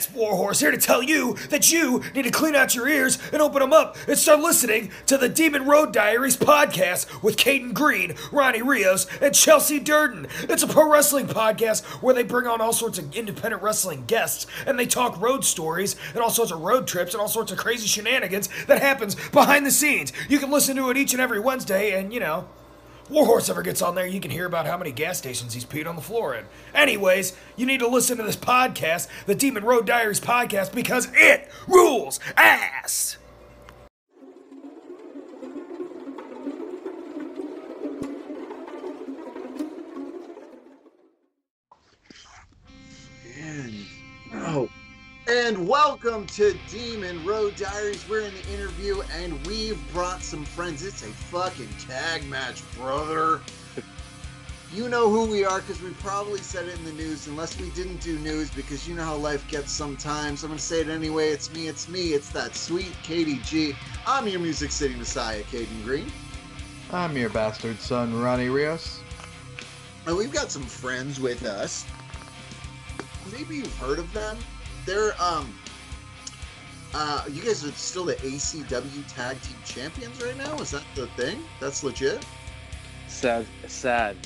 It's Warhorse here to tell you that you need to clean out your ears and open them up and start listening to the Demon Road Diaries podcast with Caden Green, Ronnie Rios, and Chelsea Durden. It's a pro wrestling podcast where they bring on all sorts of independent wrestling guests and they talk road stories and all sorts of road trips and all sorts of crazy shenanigans that happens behind the scenes. You can listen to it each and every Wednesday and, you know, Warhorse ever gets on there, you can hear about how many gas stations he's peed on the floor in. Anyways, you need to listen to this podcast, the Demon Road Diaries podcast, because it rules ass! And welcome to Demon Road Diaries. We're in the interview and we've brought some friends. It's a fucking tag match, brother. You know who we are because we probably said it in the news, unless we didn't do news because you know how life gets sometimes. I'm going to say it anyway. It's me, it's me, it's that sweet Katie G. I'm your Music City Messiah, Caden Green. I'm your bastard son, Ronnie Rios. And we've got some friends with us. Maybe you've heard of them. They're um uh you guys are still the ACW tag team champions right now? Is that the thing? That's legit? Sad, sad.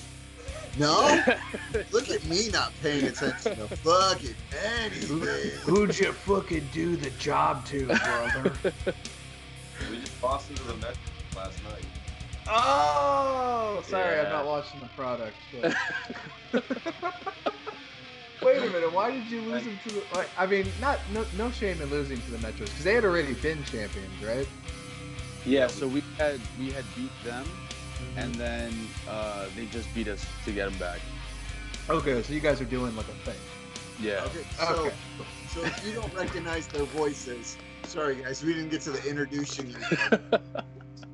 No? Look at me not paying attention to fucking anything. Who'd you fucking do the job to, brother? We just lost into the Mets last night. oh, sorry, I'm not watching the product. but- Wait a minute, why did you lose them to the? Like, I mean, not no, no shame in losing to the Metros because they had already been champions, right? Yeah, so we had we had beat them, and then uh, they just beat us to get them back. Okay, so you guys are doing like a thing. Yeah. Okay, so Okay. so if you don't recognize their voices, sorry guys, we didn't get to the introduction yet.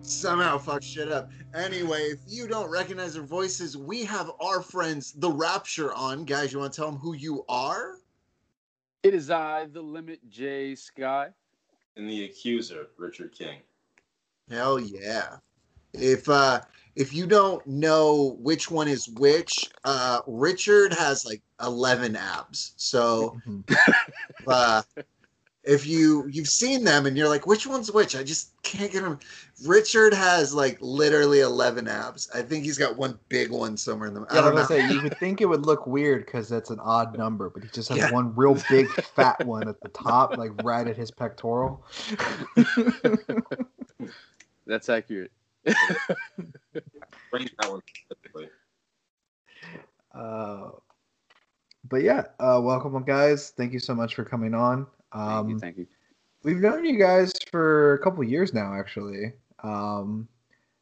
Somehow fuck shit up. Anyway, if you don't recognize their voices, we have our friends The Rapture on. Guys, you want to tell them who you are? It is I, the Limit Jay Sky. And the accuser, Richard King. Hell yeah. If uh if you don't know which one is which, uh Richard has like 11 abs. So uh if you you've seen them and you're like which one's which i just can't get them richard has like literally 11 abs i think he's got one big one somewhere in the i Yeah, I don't was know gonna say you would think it would look weird because that's an odd number, but he just has Yeah. one real big fat one at the top, like right at his pectoral. That's accurate. Bring that one. Uh, but yeah, uh, welcome, guys. Thank you so much for coming on. Thank Um, you, thank you. we've known you guys for a couple years now, actually. Um,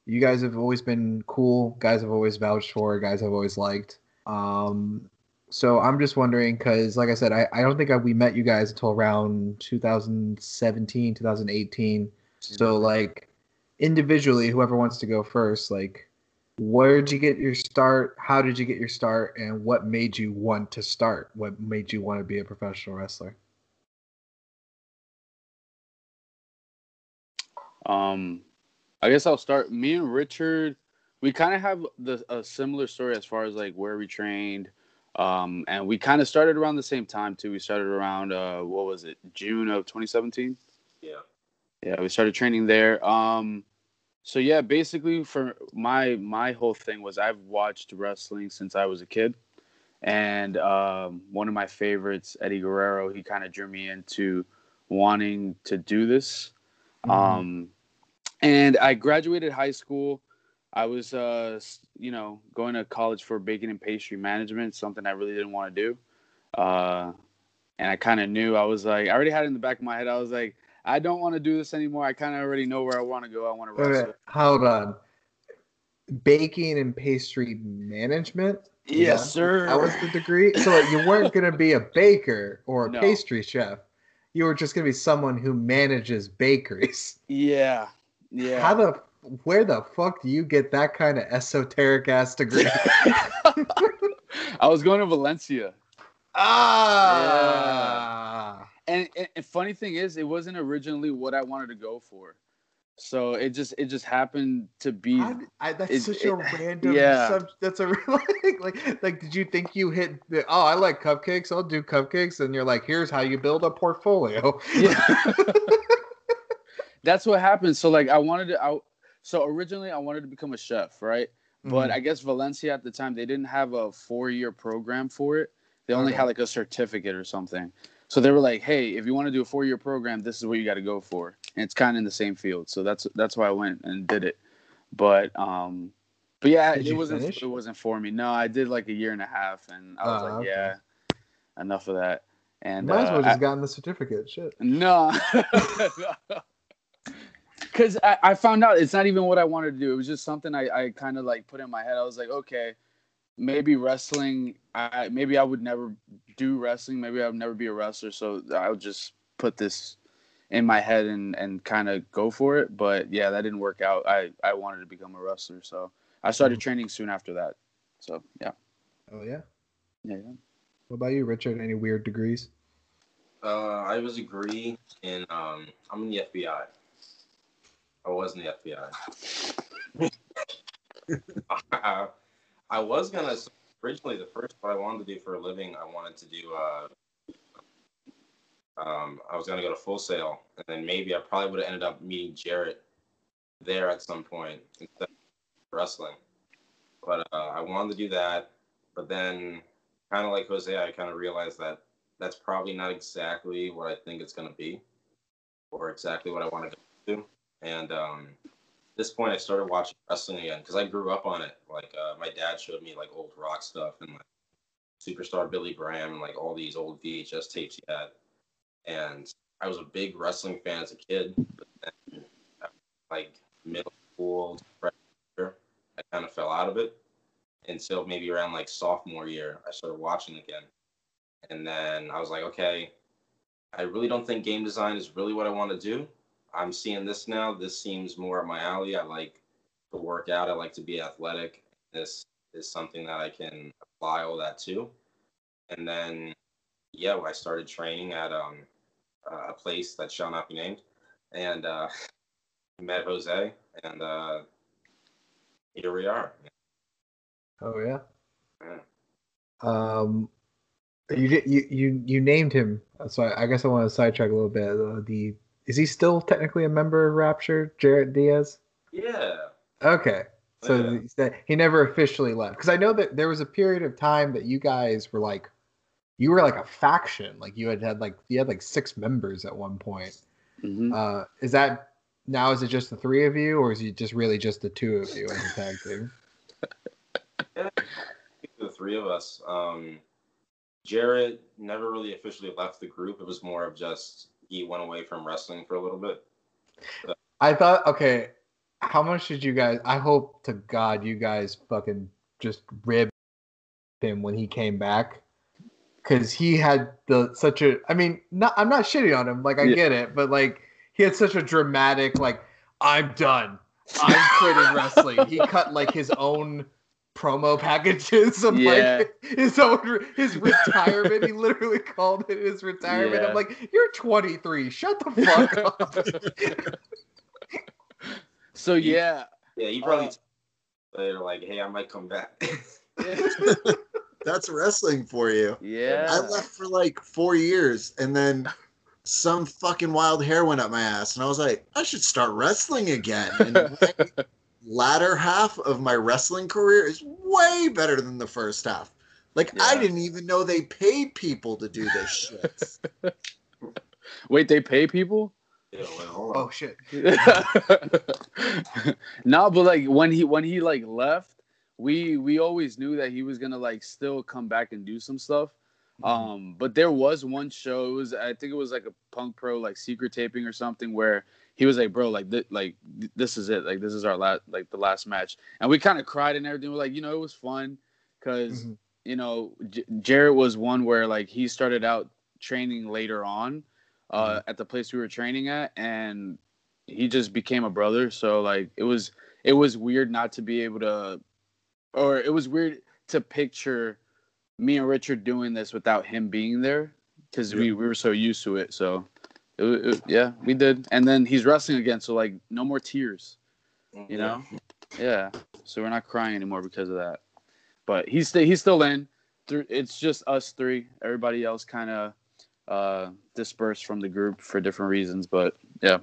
you guys have always been cool. Guys have always vouched for. Guys have always liked. Um, so I'm just wondering, because like I said, I, I don't think I, we met you guys until around 2017, 2018. So like individually, whoever wants to go first, like where did you get your start? How did you get your start? And what made you want to start? What made you want to be a professional wrestler? Um, I guess I'll start. Me and Richard, we kind of have the a similar story as far as like where we trained. Um, and we kind of started around the same time too. We started around uh, what was it, June of 2017? Yeah. Yeah, we started training there. Um, so yeah, basically for my my whole thing was I've watched wrestling since I was a kid, and um, one of my favorites, Eddie Guerrero, he kind of drew me into wanting to do this. Um, and I graduated high school. I was, uh, you know, going to college for baking and pastry management, something I really didn't want to do. Uh, and I kind of knew I was like, I already had it in the back of my head. I was like, I don't want to do this anymore. I kind of already know where I want to go. I want to wrestle. wait, hold on. Baking and pastry management? Yes, sir. That was the degree. So like, you weren't going to be a baker or a No. pastry chef. You were just going to be someone who manages bakeries. Yeah, yeah. How the where the fuck do you get that kind of esoteric ass degree? I was going to Valencia. ah. And, and, and funny thing is, it wasn't originally what I wanted to go for. So it just it just happened to be. How did- I, that's it- such it- a random. yeah. Sub, that's a like, like like. Did you think you hit? The, oh, I like cupcakes. I'll do cupcakes, and you're like, here's how you build a portfolio. Yeah. That's what happened. So like I wanted to. I, so originally I wanted to become a chef, right? But Mhm. I guess Valencia at the time they didn't have a four year program for it. They only Okay. had like a certificate or something. So they were like, "Hey, if you want to do a four year program, this is what you got to go for." And it's kind of in the same field, so that's that's why I went and did it. But um, but yeah, Did it wasn't finish? it wasn't for me. No, I did like a year and a half, and I was Ah, like, okay. yeah, enough of that. And Might as uh, well I- just gotten the certificate. Shit. no. Because I, I found out it's not even what I wanted to do. It was just something I, I kind of like put in my head. I was like, okay, maybe wrestling, I maybe I would never do wrestling. Maybe I would never be a wrestler. So I'll just put this in my head and, and kind of go for it. But yeah, that didn't work out. I, I wanted to become a wrestler. So I started training soon after that. So yeah. Oh yeah. Yeah. yeah. What about you, Richard? Any weird degrees? Uh, I was a degree in um, I'm in the FBI. I was in the FBI. I was gonna originally the first what I wanted to do for a living. I wanted to do. Uh, um, I was gonna go to Full Sail, and then maybe I probably would have ended up meeting Jarrett there at some point instead of wrestling. But uh, I wanted to do that, but then kind of like Jose, I kind of realized that that's probably not exactly what I think it's to be or exactly what I want to do. And um, at this point, I started watching wrestling again because I grew up on it. Like, uh, my dad showed me like old rock stuff and like Superstar Billy Graham and like all these old VHS tapes he had. And I was a big wrestling fan as a kid, but then like middle school, I kind of fell out of it. And so maybe around like sophomore year, I started watching again. And then I was like, okay, I really don't think game design is really what I want to do. I'm seeing this now. This seems more up my alley. I like to work out. I like to be athletic. This is something that I can apply all that to. And then, yeah, I started training at um, a place that shall not be named, and uh, met Jose, and uh, here we are. Oh yeah. Yeah. Um, you you you you named him, so I, I guess I want to sidetrack a little bit. Uh, the is he still technically a member of Rapture, Jarrett Diaz? Yeah. Okay, so Yeah. he never officially left because I know that there was a period of time that you guys were like, you were like a faction, like you had had like you had like six members at one point. Mhm. Uh, is that now? Is it just the three of you, or is it just really just the two of you as a tag team? the three of us. Um, Jarrett never really officially left the group. It was more of just he went away from wrestling for a little bit. I thought, okay, how much did you guys? I hope to God you guys fucking just rib him when he came back, because he had the such a. I mean, not I'm not shitting on him. Like I Yeah. get it, but like he had such a dramatic like I'm done. I'm quitting wrestling. He cut like his own promo packages of Yeah. like his own his retirement. he literally called it his retirement. Yeah. I'm like, you're 23. Shut the fuck up. So yeah. Yeah, he probably Uh, later like, "Hey, I might come back." That's wrestling for you. Yeah. I left for like four years and then some fucking wild hair went up my ass and I was like, I should start wrestling again. And my latter half of my wrestling career is way better than the first half. Like I didn't even know they paid people to do this shit. Wait, they pay people? yeah, well, oh shit. no, but like when he when he like left, we we always knew that he was gonna like still come back and do some stuff. Um, but there was one show. It was I think it was like a Punk Pro like secret taping or something where he was like, "Bro, like th- like th- this is it. Like this is our last like the last match." And we kind of cried and everything. We're like, you know, it was fun because Mhm. you know J- Jarrett was one where like he started out training later on uh, at the place we were training at, and he just became a brother. So like it was it was weird not to be able to, or it was weird to picture me and Richard doing this without him being there because we, we were so used to it. So It, it, yeah, we did. And then he's wrestling again, so like no more tears. Mm-hmm. You know? Yeah. So we're not crying anymore because of that. But he's st- he's still in. It's just us three. Everybody else kind of uh, dispersed from the group for different reasons. But yeah.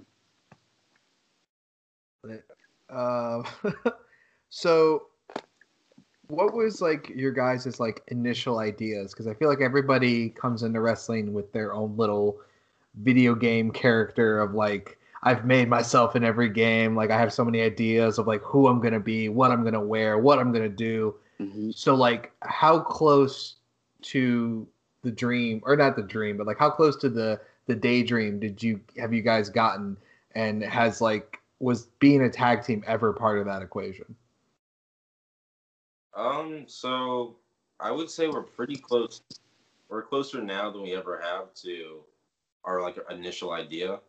Uh, so, what was like your guys' like initial ideas? Because I feel like everybody comes into wrestling with their own little video game character of like I've made myself in every game. Like I have so many ideas of like who I'm gonna be, what I'm gonna wear, what I'm gonna do. Mhm. So like, how close to the dream, or not the dream, but like how close to the the daydream did you have you guys gotten? And has like was being a tag team ever part of that equation? Um, so I would say we're pretty close. We're closer now than we ever have to our like initial idea.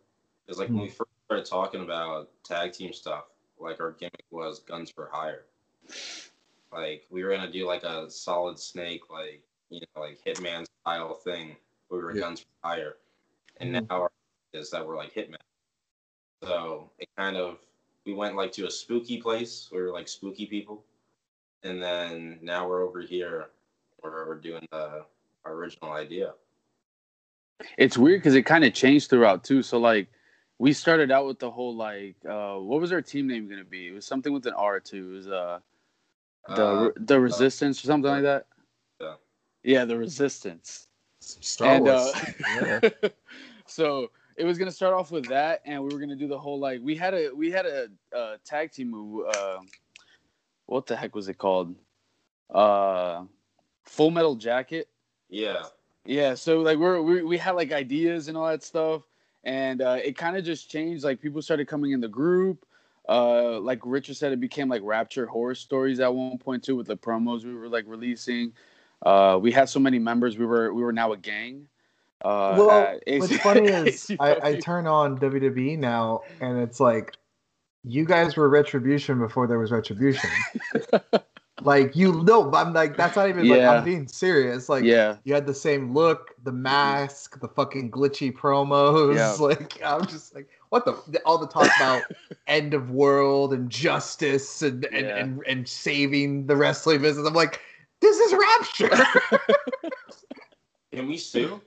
is like when we first started talking about tag team stuff, like our gimmick was guns for hire. Like we were gonna do like a solid snake, like you know, like hitman style thing. We were Yeah. guns for hire, and Mhm. now our is that we're like hitman. So it kind of we went like to a spooky place. We were like spooky people and then now we're over here where we're doing the our original idea. It's weird because it kind of changed throughout too. So like, we started out with the whole like, uh, what was our team name gonna be? It was something with an R too. It was uh, the Uh, the Resistance or something like that. Yeah. Yeah, the Resistance. Some Star and Wars. uh, so it was gonna start off with that, and we were gonna do the whole like we had a we had a, uh tag team move. Uh, what the heck was it called? Uh, Full Metal Jacket. yeah. Yeah, so like we're we, we had like ideas and all that stuff, and uh, it kind of just changed. Like people started coming in the group. Uh, like Richard said, it became like Rapture horror stories at one point too with the promos we were like releasing. Uh, we had so many members. We were we were now a gang. Uh, well, what's funny is I, I turn on WWE now, and it's like you guys were Retribution before there was Retribution. like you know, I'm like that's not even like I'm being serious. Like yeah, you had the same look, the mask, the fucking glitchy promos. Yeah. Like I'm just like, what the all the talk about end of world and justice and and, Yeah. and and saving the wrestling business. I'm like, this is Rapture. Can we sue?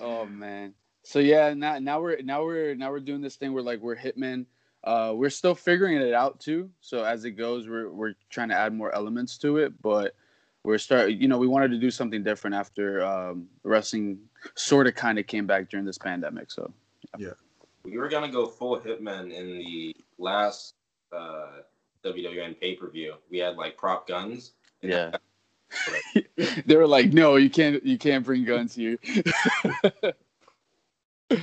Oh man. So yeah, now now we're now we're now we're doing this thing where like we're hitmen. Uh, we're still figuring it out too. So as it goes, we're we're trying to add more elements to it, but we're start. You know, we wanted to do something different after um, wrestling sort of kind of came back during this pandemic. So Yeah. We were gonna go full hitman in the last uh, WWN pay per view. We had like prop guns. Yeah. they were like, "No, you can't. You can't bring guns here."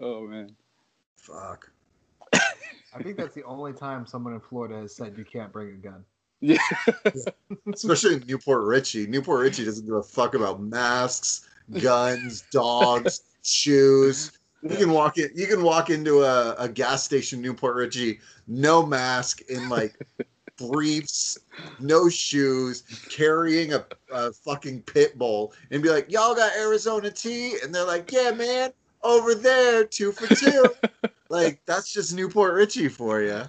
oh man. Fuck. I think that's the only time someone in Florida has said you can't bring a gun. Yeah. Especially in New Port Richey. Newport Richie doesn't give a fuck about masks, guns, dogs, shoes. You can walk in. You can walk into a, a gas station, in New Port Richey, no mask, in like briefs, no shoes, carrying a, a fucking pit bull, and be like, "Y'all got Arizona tea?" And they're like, "Yeah, man, over there, two for two. Like that's just New Port Richey for you.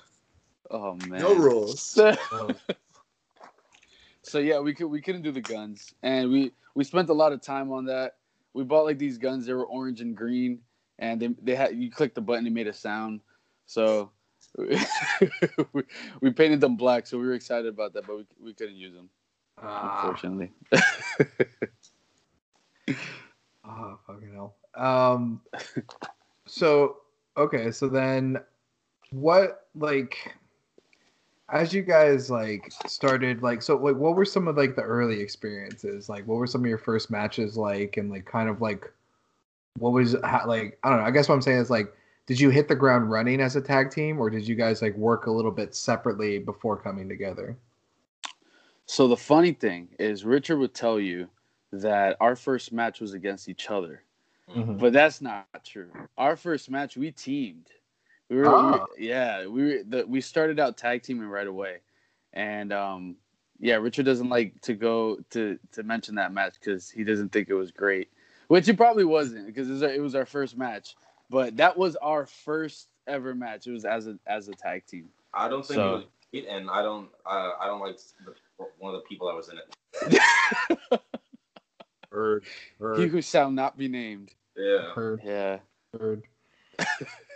Oh man. No rules. So, so yeah, we could we couldn't do the guns, and we we spent a lot of time on that. We bought like these guns; they were orange and green, and they they had you click the button, it made a sound. So we, we painted them black, so we were excited about that, but we we couldn't use them Ah, unfortunately. oh, fucking hell. Um, so okay, so then what like as you guys like started like so like what were some of like the early experiences? Like what were some of your first matches like? And like kind of like what was how, like i don't know. I guess what i'm saying is like did you hit the ground running as a tag team or did you guys like work a little bit separately before coming together? So the funny thing is, Richard would tell you that our first match was against each other. But that's not true. Our first match, we teamed. We were, we- Ah. yeah, we were, the, we started out tag teaming right away, and um, yeah, Richard doesn't like to go to to mention that match because he doesn't think it was great. which it probably wasn't because it was, our, it was our first match. But that was our first ever match. It was as a as a tag team. I don't think So- it was great, and I don't. Uh, I don't like the, one of the people that was in it. Heard, he who shall not be named. Yeah. Heard, Yeah. heard.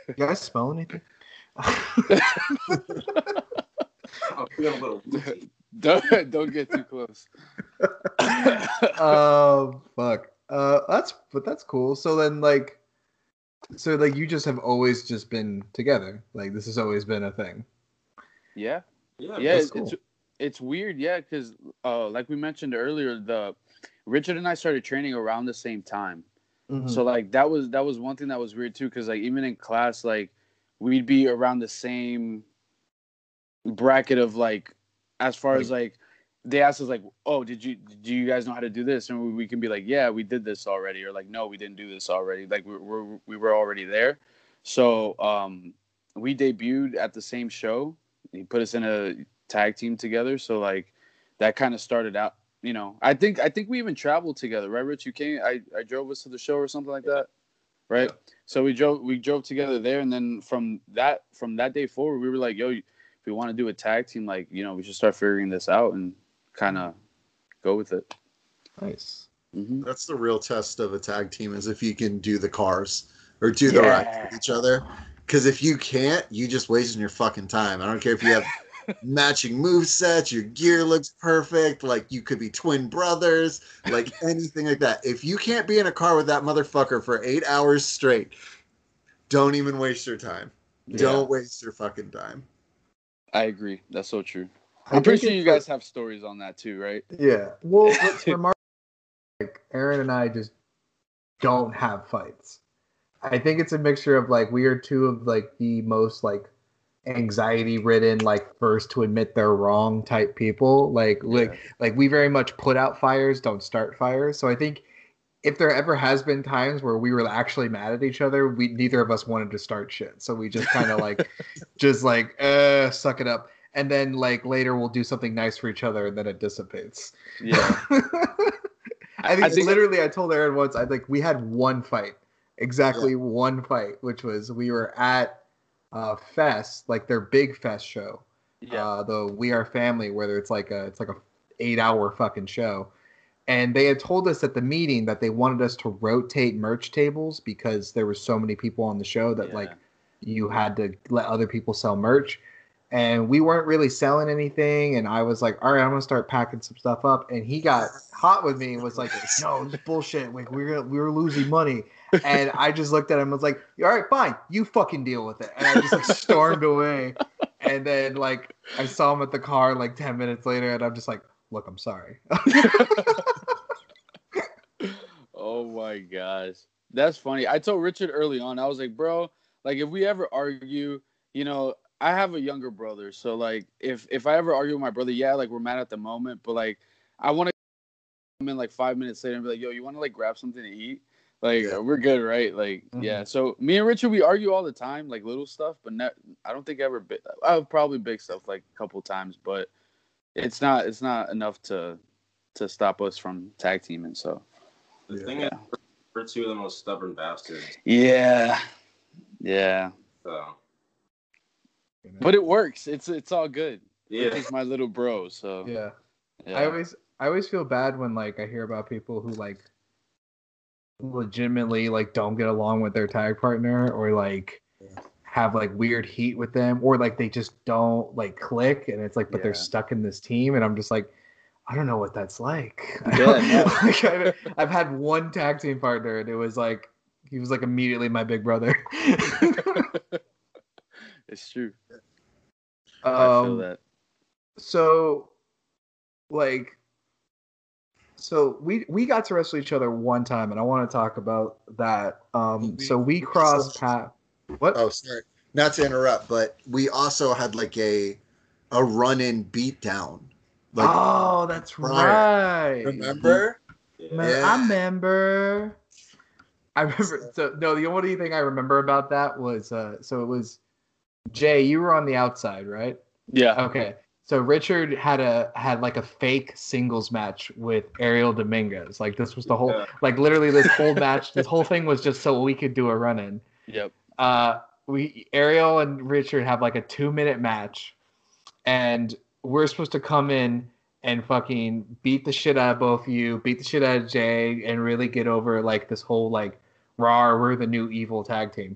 you guys smell anything? I'm feeling a little woozy. Don't don't get too close. Oh fuck. Uh, that's but that's cool. So then, like, so like you just have always just been together. Like this has always been a thing. yeah. Yeah. yeah, it's, cool. it's it's weird, yeah, because uh, like we mentioned earlier, the Richard and I started training around the same time. Mm-hmm. So like that was that was one thing that was weird too, because like even in class, like we'd be around the same bracket of like, as far as like they asked us like, oh, did you do you guys know how to do this? And we, we can be like, yeah, we did this already, or like, no, we didn't do this already. Like we were we were already there. So um, we debuted at the same show. He put us in a tag team together. So like that kind of started out. You know, I think I think we even traveled together, right, Rich? You came. I I drove us to the show or something like that, right? So we drove we drove together there, and then from that from that day forward, we were like, yo, if we want to do a tag team, like you know, we should start figuring this out and kind of go with it. nice. hmm That's the real test of a tag team is if you can do the cars or do the rides Yeah. with each other. Because if you can't, you just wasting your fucking time. I don't care if you have matching move sets, your gear looks perfect, like you could be twin brothers, like anything like that. If you can't be in a car with that motherfucker for eight hours straight, don't even waste your time. Don't waste your fucking time. I agree. That's so true. I I'm pretty sure you uh, guys have stories on that too, right? yeah. Well, but for Mar- like Aaron and I just don't have fights. I think it's a mixture of like we are two of like the most like anxiety ridden like first to admit they're wrong type people. Like like like we very much put out fires don't start fires. So i think if there ever has been times where we were actually mad at each other we neither of us wanted to start shit. So we just kind of like just like uh suck it up. And then like later we'll do something nice for each other and then it dissipates. Yeah. I think, I think- literally I told Aaron once I like we had one fight. Exactly one fight, which was we were at uh Fest, like their big fest show. Yeah. Uh the We Are Family, where it's like a it's like a eight hour fucking show. And they had told us at the meeting that they wanted us to rotate merch tables because there were so many people on the show that like you had to let other people sell merch. And we weren't really selling anything. And I was like, all right, I'm gonna start packing some stuff up. And he got hot with me and was like, no, this bullshit. Like we were we were losing money. And I just looked at him and was like, all right, fine, you fucking deal with it. And I just like stormed away. And then like I saw him at the car like 10 minutes later, and I'm just like, look, I'm sorry. Oh my gosh. That's funny. I told Richard early on, I was like, bro, like if we ever argue, you know, I have a younger brother. So like if if I ever argue with my brother, yeah, like we're mad at the moment, but like I want to come in like five minutes later and be like, yo, you want to like grab something to eat? Like Yeah. we're good, right? Like yeah. Mm-hmm. So me and Richard, we argue all the time, like little stuff, but not, I don't think I ever. I've probably big stuff like a couple times, but it's not it's not enough to to stop us from tag teaming. So The Yeah. thing is, we're two of the most stubborn bastards. yeah, yeah. So But it works. It's it's all good. yeah, It's my little bro. So yeah. yeah. I always I always feel bad when like I hear about people who like legitimately like don't get along with their tag partner or like Yeah. have like weird heat with them or like they just don't like click and it's like but they're stuck in this team and I'm just like I don't know what that's like. Yeah, no. Like, I, I've had one tag team partner and it was like he was like immediately my big brother. it's true. I feel um, that. so like so we we got to wrestle each other one time and i want to talk about that um We- so we we crossed wrestled- path what Oh, sorry. Not to interrupt, but we also had like a a run in beatdown. Like oh that's prior. right remember? yeah. Man, Yeah. i remember i remember so no the only thing i remember about that was uh so it was jay you were on the outside right Yeah. Okay. so Richard had a had like a fake singles match with Ariel Dominguez. Like this was the whole Yeah. like literally this whole match, this whole thing was just so we could do a run in. Yep. Uh we Ariel and Richard have like a two minute match and we're supposed to come in and fucking beat the shit out of both of you, beat the shit out of Jay, and really get over like this whole like raw, we're the new evil tag team.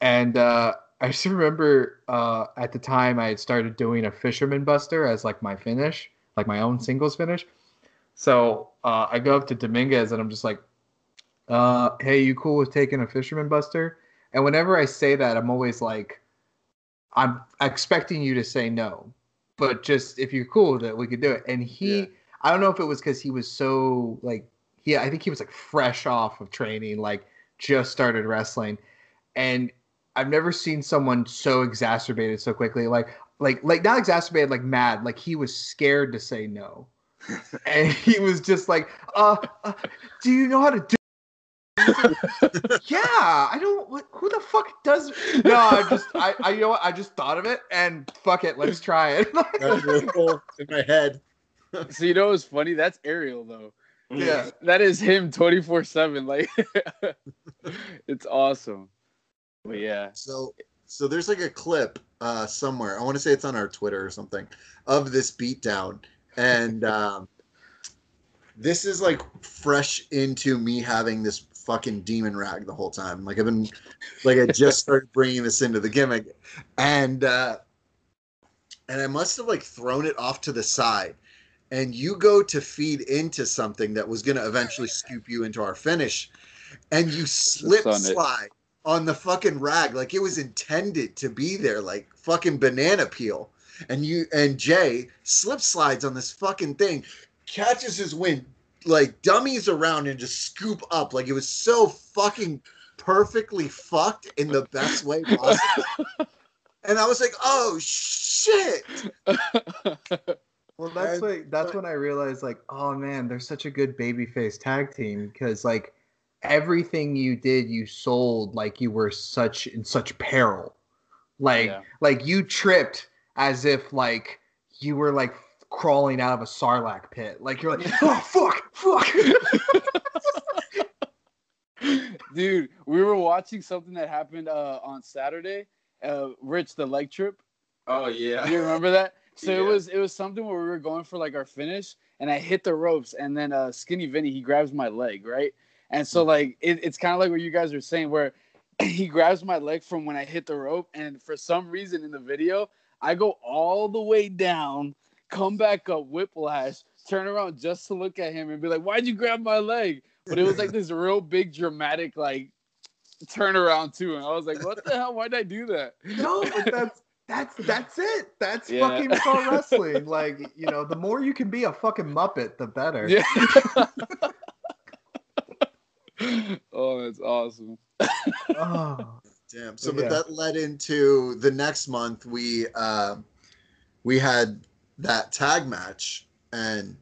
And uh I just remember uh, at the time I had started doing a Fisherman Buster as like my finish, like my own singles finish. So uh, I go up to Dominguez and I'm just like, uh, "Hey, you cool with taking a Fisherman Buster?" And whenever I say that, I'm always like, "I'm expecting you to say no, but just if you're cool with it, we could do it." And he, Yeah. I don't know if it was because he was so like, he, I think he was like fresh off of training, like just started wrestling, and I've never seen someone so exacerbated so quickly. Like, like, like not exacerbated, like mad. Like he was scared to say no, and he was just like, uh, uh do you know how to do? yeah, I don't. What, who the fuck does? No, I just, I, I, you know what? I just thought of it, and fuck it, let's try it. That's really cool in my head. So you know what's funny? That's Ariel though. yeah, That is him twenty four seven. Like it's awesome. But yeah. So so there's like a clip uh somewhere. I want to say it's on our Twitter or something of this beatdown. And um this is like fresh into me having this fucking demon rag the whole time. Like I've been like I just started bringing this into the gimmick and uh and I must have like thrown it off to the side. And you go to feed into something that was going to eventually scoop you into our finish and you slip slide on the fucking rag like it was intended to be there like fucking banana peel. And you and jay slip slides on this fucking thing catches his wind like dummies around and just scoop up. Like it was so fucking perfectly fucked in the best way possible. And i was like oh shit! Well, that's like that's when I realized, like, oh man, they're such a good babyface tag team because like everything you did, you sold like you were such in such peril, like Yeah. like you tripped as if like you were like crawling out of a sarlacc pit, like you're like, oh fuck, fuck. Dude, we were watching something that happened uh, on Saturday. Uh, Rich, the leg trip. Oh yeah. You remember that? So it was it was something where we were going for like our finish, and I hit the ropes, and then uh, Skinny Vinny he grabs my leg, right? And so mm. like it, it's kind of like what you guys are saying, where he grabs my leg from when I hit the rope, and for some reason in the video, I go all the way down, come back up, whiplash, turn around just to look at him and be like, "Why'd you grab my leg?" But it was like this real big dramatic like turnaround too, and I was like, "What the hell? Why'd I do that?" no, but that's that's that's it. That's Yeah. fucking pro wrestling. Like you know, the more you can be a fucking muppet, the better. Yeah. oh, that's awesome. Oh. Damn. So, Yeah. but that led into the next month. We uh, we had that tag match, and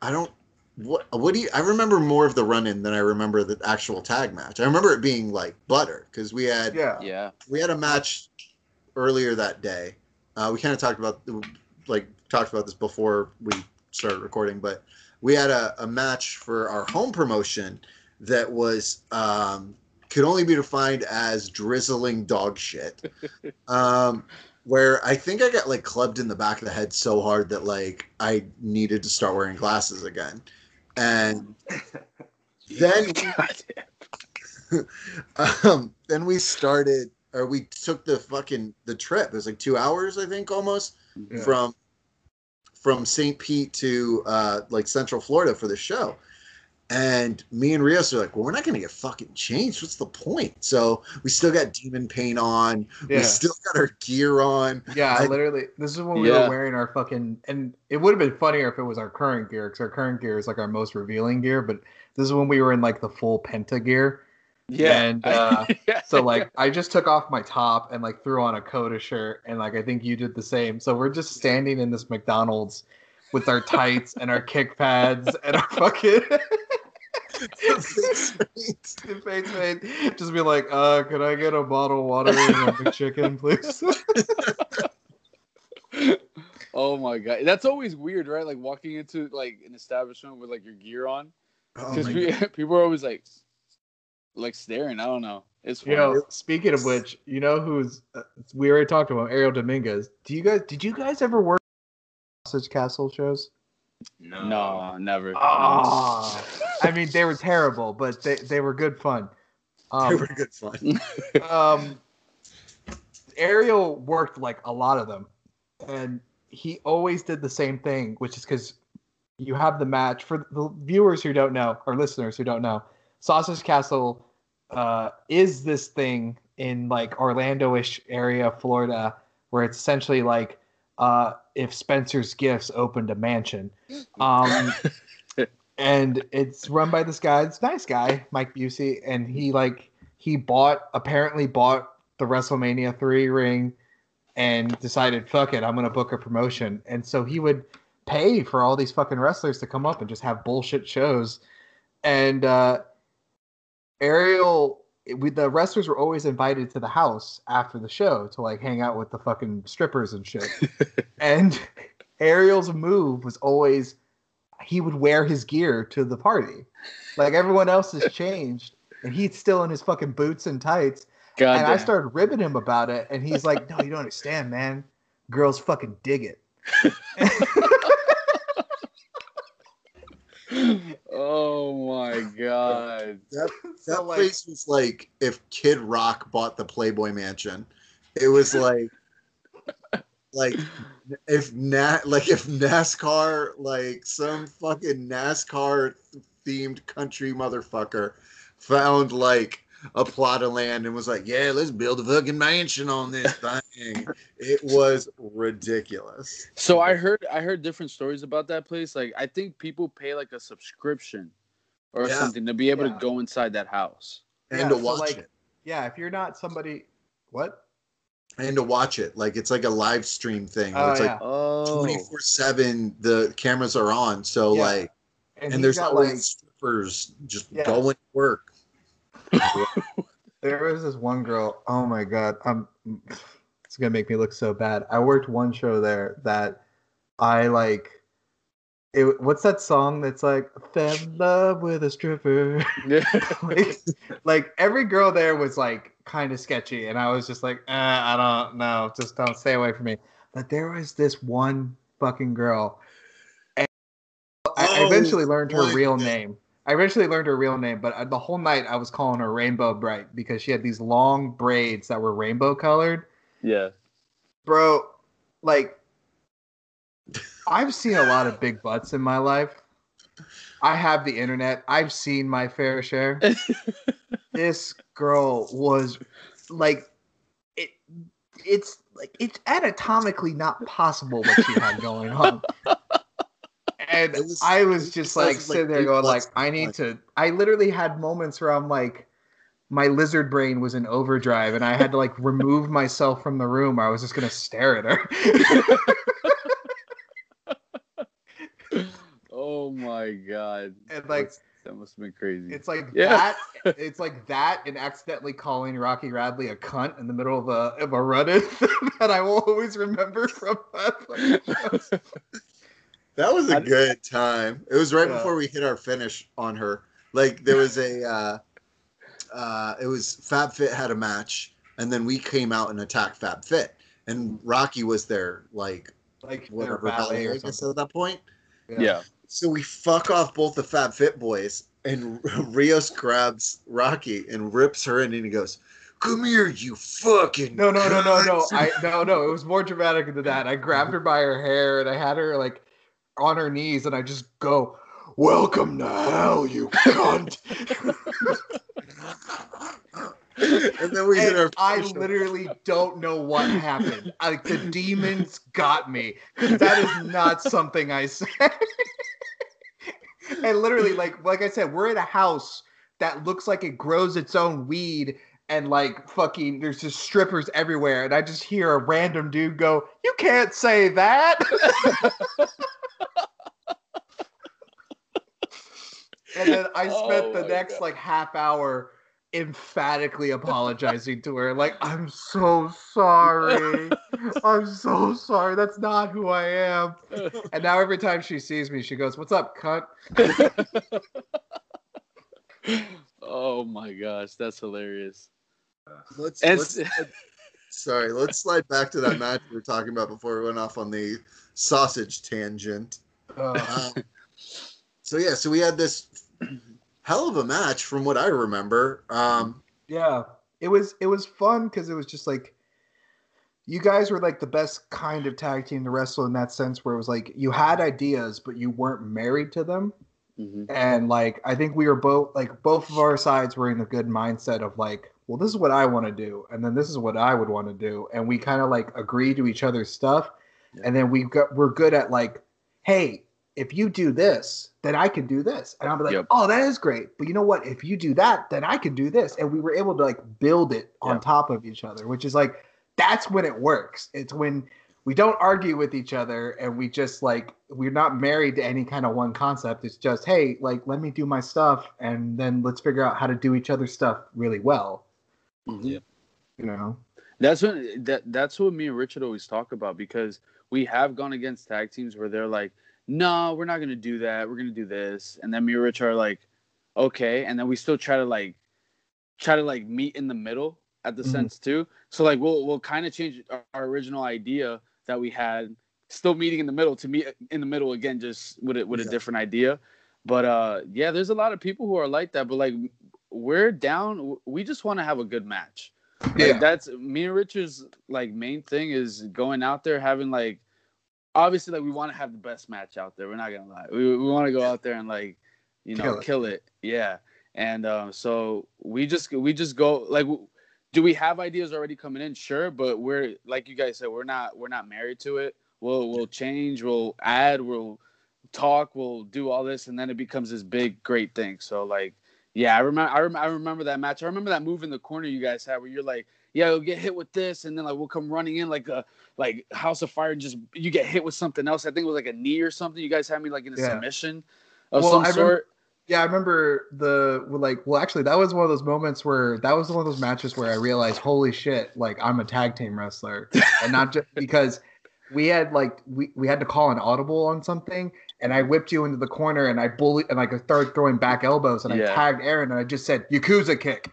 I don't. What what do you? I remember more of the run-in than I remember the actual tag match. I remember it being like butter because we had Yeah. Yeah. we had a match earlier that day. Uh, we kind of talked about like talked about this before we started recording, but we had a, a match for our home promotion that was um, could only be defined as drizzling dog shit. um, where I think I got like clubbed in the back of the head so hard that like I needed to start wearing glasses again, and then um, then we started, or we took the fucking the trip. It was like two hours, I think, almost Yeah. from from St. Pete to uh, like Central Florida for the show. And me and Rios are like, well, we're not gonna get fucking changed. What's the point? So we still got demon paint on. Yeah. We still got our gear on. Yeah, I- literally. This is when we Yeah. were wearing our fucking, and it would have been funnier if it was our current gear, because our current gear is like our most revealing gear. But this is when we were in like the full penta gear. Yeah. And, uh, So like, I just took off my top and like threw on a Coda shirt, and like I think you did the same. So we're just standing in this McDonald's with our tights and our kick pads and our fucking face paint. Just be like, uh, could I get a bottle of water and a chicken, please? Oh my god, that's always weird, right? Like walking into like an establishment with like your gear on, Oh because my people are always like, like staring. I don't know. It's You know, speaking of which, you know who's uh, we already talked about Ariel Dominguez. Do you guys did you guys ever work Sausage Castle shows? No. no, never. Oh, I mean they were terrible, but they, they were good fun. They Um, were good fun. um, Ariel worked like a lot of them, and he always did the same thing, which is because you have the match for the viewers who don't know or listeners who don't know. Sausage Castle uh, is this thing in like Orlando-ish area, Florida, where it's essentially like uh, if Spencer's Gifts opened a mansion. Um, and it's run by this guy. It's a nice guy, Mike Busey, and he like he bought apparently bought the WrestleMania three ring and decided fuck it, I'm gonna book a promotion. And so he would pay for all these fucking wrestlers to come up and just have bullshit shows. And uh, Ariel, we, the wrestlers were always invited to the house after the show to like hang out with the fucking strippers and shit. and Ariel's move was always he would wear his gear to the party. Like everyone else has changed, and he's still in his fucking boots and tights. God and I started ribbing him about it, and he's like, "No, you don't understand, man. Girls fucking dig it." oh my god. That, So, that like- was like if Kid Rock bought the Playboy Mansion. It was like, like if Nat like if NASCAR, like some fucking NASCAR themed country motherfucker, found like a plot of land and was like, "Yeah, let's build a fucking mansion on this thing." it was ridiculous. So I heard I heard different stories about that place. Like I think people pay like a subscription or Yeah. something to be able Yeah. to go inside that house. and Yeah, to so, watch like- it. Yeah, if you're not somebody, what? And to watch it, like it's like a live stream thing. Oh it's yeah, like Oh. twenty four seven. The cameras are on, so Yeah. like, and, and, he's there's got always like strippers just Yeah. going to work. There was this one girl. Oh my god, I'm. It's gonna make me look so bad. I worked one show there that I like. It, what's that song that's like fell in love with a stripper? like, like every girl there was like kind of sketchy, and I was just like, eh, I don't know, just don't stay away from me. But there was this one fucking girl, and I I Oh, eventually learned her real name. I eventually learned her real name, but uh, the whole night I was calling her Rainbow Brite because she had these long braids that were rainbow colored. yeah. Bro, like, I've seen a lot of big butts in my life. I have the internet. I've seen my fair share. this girl was like, it. It's like it's anatomically not possible what she had going on. And was- I was just was like like sitting there going like. I need to. I literally had moments where I'm like, my lizard brain was in overdrive, and I had to like remove myself from the room. I was just gonna stare at her. Oh my god. And, like, That's- that must have been crazy. It's like Yeah. that. It's like that, and accidentally calling Rocky Radley a cunt in the middle of a of a run-in that I will always remember from that. Fucking show. That was a I- good time. It was right Yeah. before we hit our finish on her. Like there was a, uh, uh, it was Fab Fit had a match, and then we came out and attacked Fab Fit, and Rocky was there, like Like whatever ballet ballet, or something. at that point. yeah. So we fuck off both the Fab Fit boys, and Rios grabs Rocky and rips her in, and he goes, "Come here, you fucking No, no, no, no, no. cunts." I no, no. It was more dramatic than that. I grabbed her by her hair and I had her like on her knees, and I just go, "Welcome to hell, you cunt!" and then we hit And our. I literally don't know what happened. Like the demons got me that is not something I said. and literally, like like I said, we're in a house that looks like it grows its own weed, and like fucking, there's just strippers everywhere, and I just hear a random dude go, "You can't say that." and then I spent Oh the next God. like half hour emphatically apologizing to her, like, I'm so sorry. I'm so sorry. That's not who I am. And now every time she sees me, she goes, What's up, cunt? oh my gosh, that's hilarious. Let's, And- let's sorry, let's slide back to that match we were talking about before we went off on the sausage tangent. Uh, so yeah, so we had this hell of a match from what I remember. Um, yeah. It was it was fun because it was just like you guys were like the best kind of tag team to wrestle in that sense where it was like you had ideas but you weren't married to them. Mhm. and like I think we were both like both of our sides were in a good mindset of like, well, this is what I want to do, and then this is what I would want to do, and we kind of like agree to each other's stuff, Yeah. and then we got we're good at like, hey, if you do this, then I can do this, and I'll be like, Yep. oh, that is great, but you know what? If you do that, then I can do this, and we were able to like build it on Yeah. top of each other, which is like that's when it works. It's when we don't argue with each other and we just like we're not married to any kind of one concept it's just hey like let me do my stuff and then let's figure out how to do each other's stuff really well Mhm. you know That's what that that's what me and Richard always talk about because we have gone against tag teams where they're like, no, we're not gonna do that. We're gonna do this, and then me and Rich are like, okay, and then we still try to like try to like meet in the middle at the Mhm. sense too. So like we'll we'll kind of change our, our original idea that we had, still meeting in the middle to meet in the middle again, just with it with a different idea. But uh, yeah, there's a lot of people who are like that. But like we're down. We just want to have a good match. Like, that's me and Richard's like main thing is going out there having like obviously like we want to have the best match out there. We're not gonna lie. We we want to go out there and like you know Kill it. kill it. Yeah. And um, so we just we just go like w- do we have ideas already coming in? Sure, but we're like you guys said, we're not we're not married to it. We'll we'll change, we'll add, we'll talk, we'll do all this, and then it becomes this big great thing. So like yeah, I remember. I, rem- I remember that match. I remember that move in the corner you guys had, where you're like, "Yeah, you'll get hit with this," and then like we'll come running in like a like House of Fire, and just you get hit with something else. I think it was like a knee or something. You guys had me like in a Yeah. submission of Well, some I remember- sort. yeah i remember the like well actually that was one of those moments where that was one of those matches where i realized holy shit like i'm a tag team wrestler and not just because we had like we, we had to call an audible on something and i whipped you into the corner and i bullied and like i started throwing back elbows and Yeah. i tagged aaron and i just said yakuza kick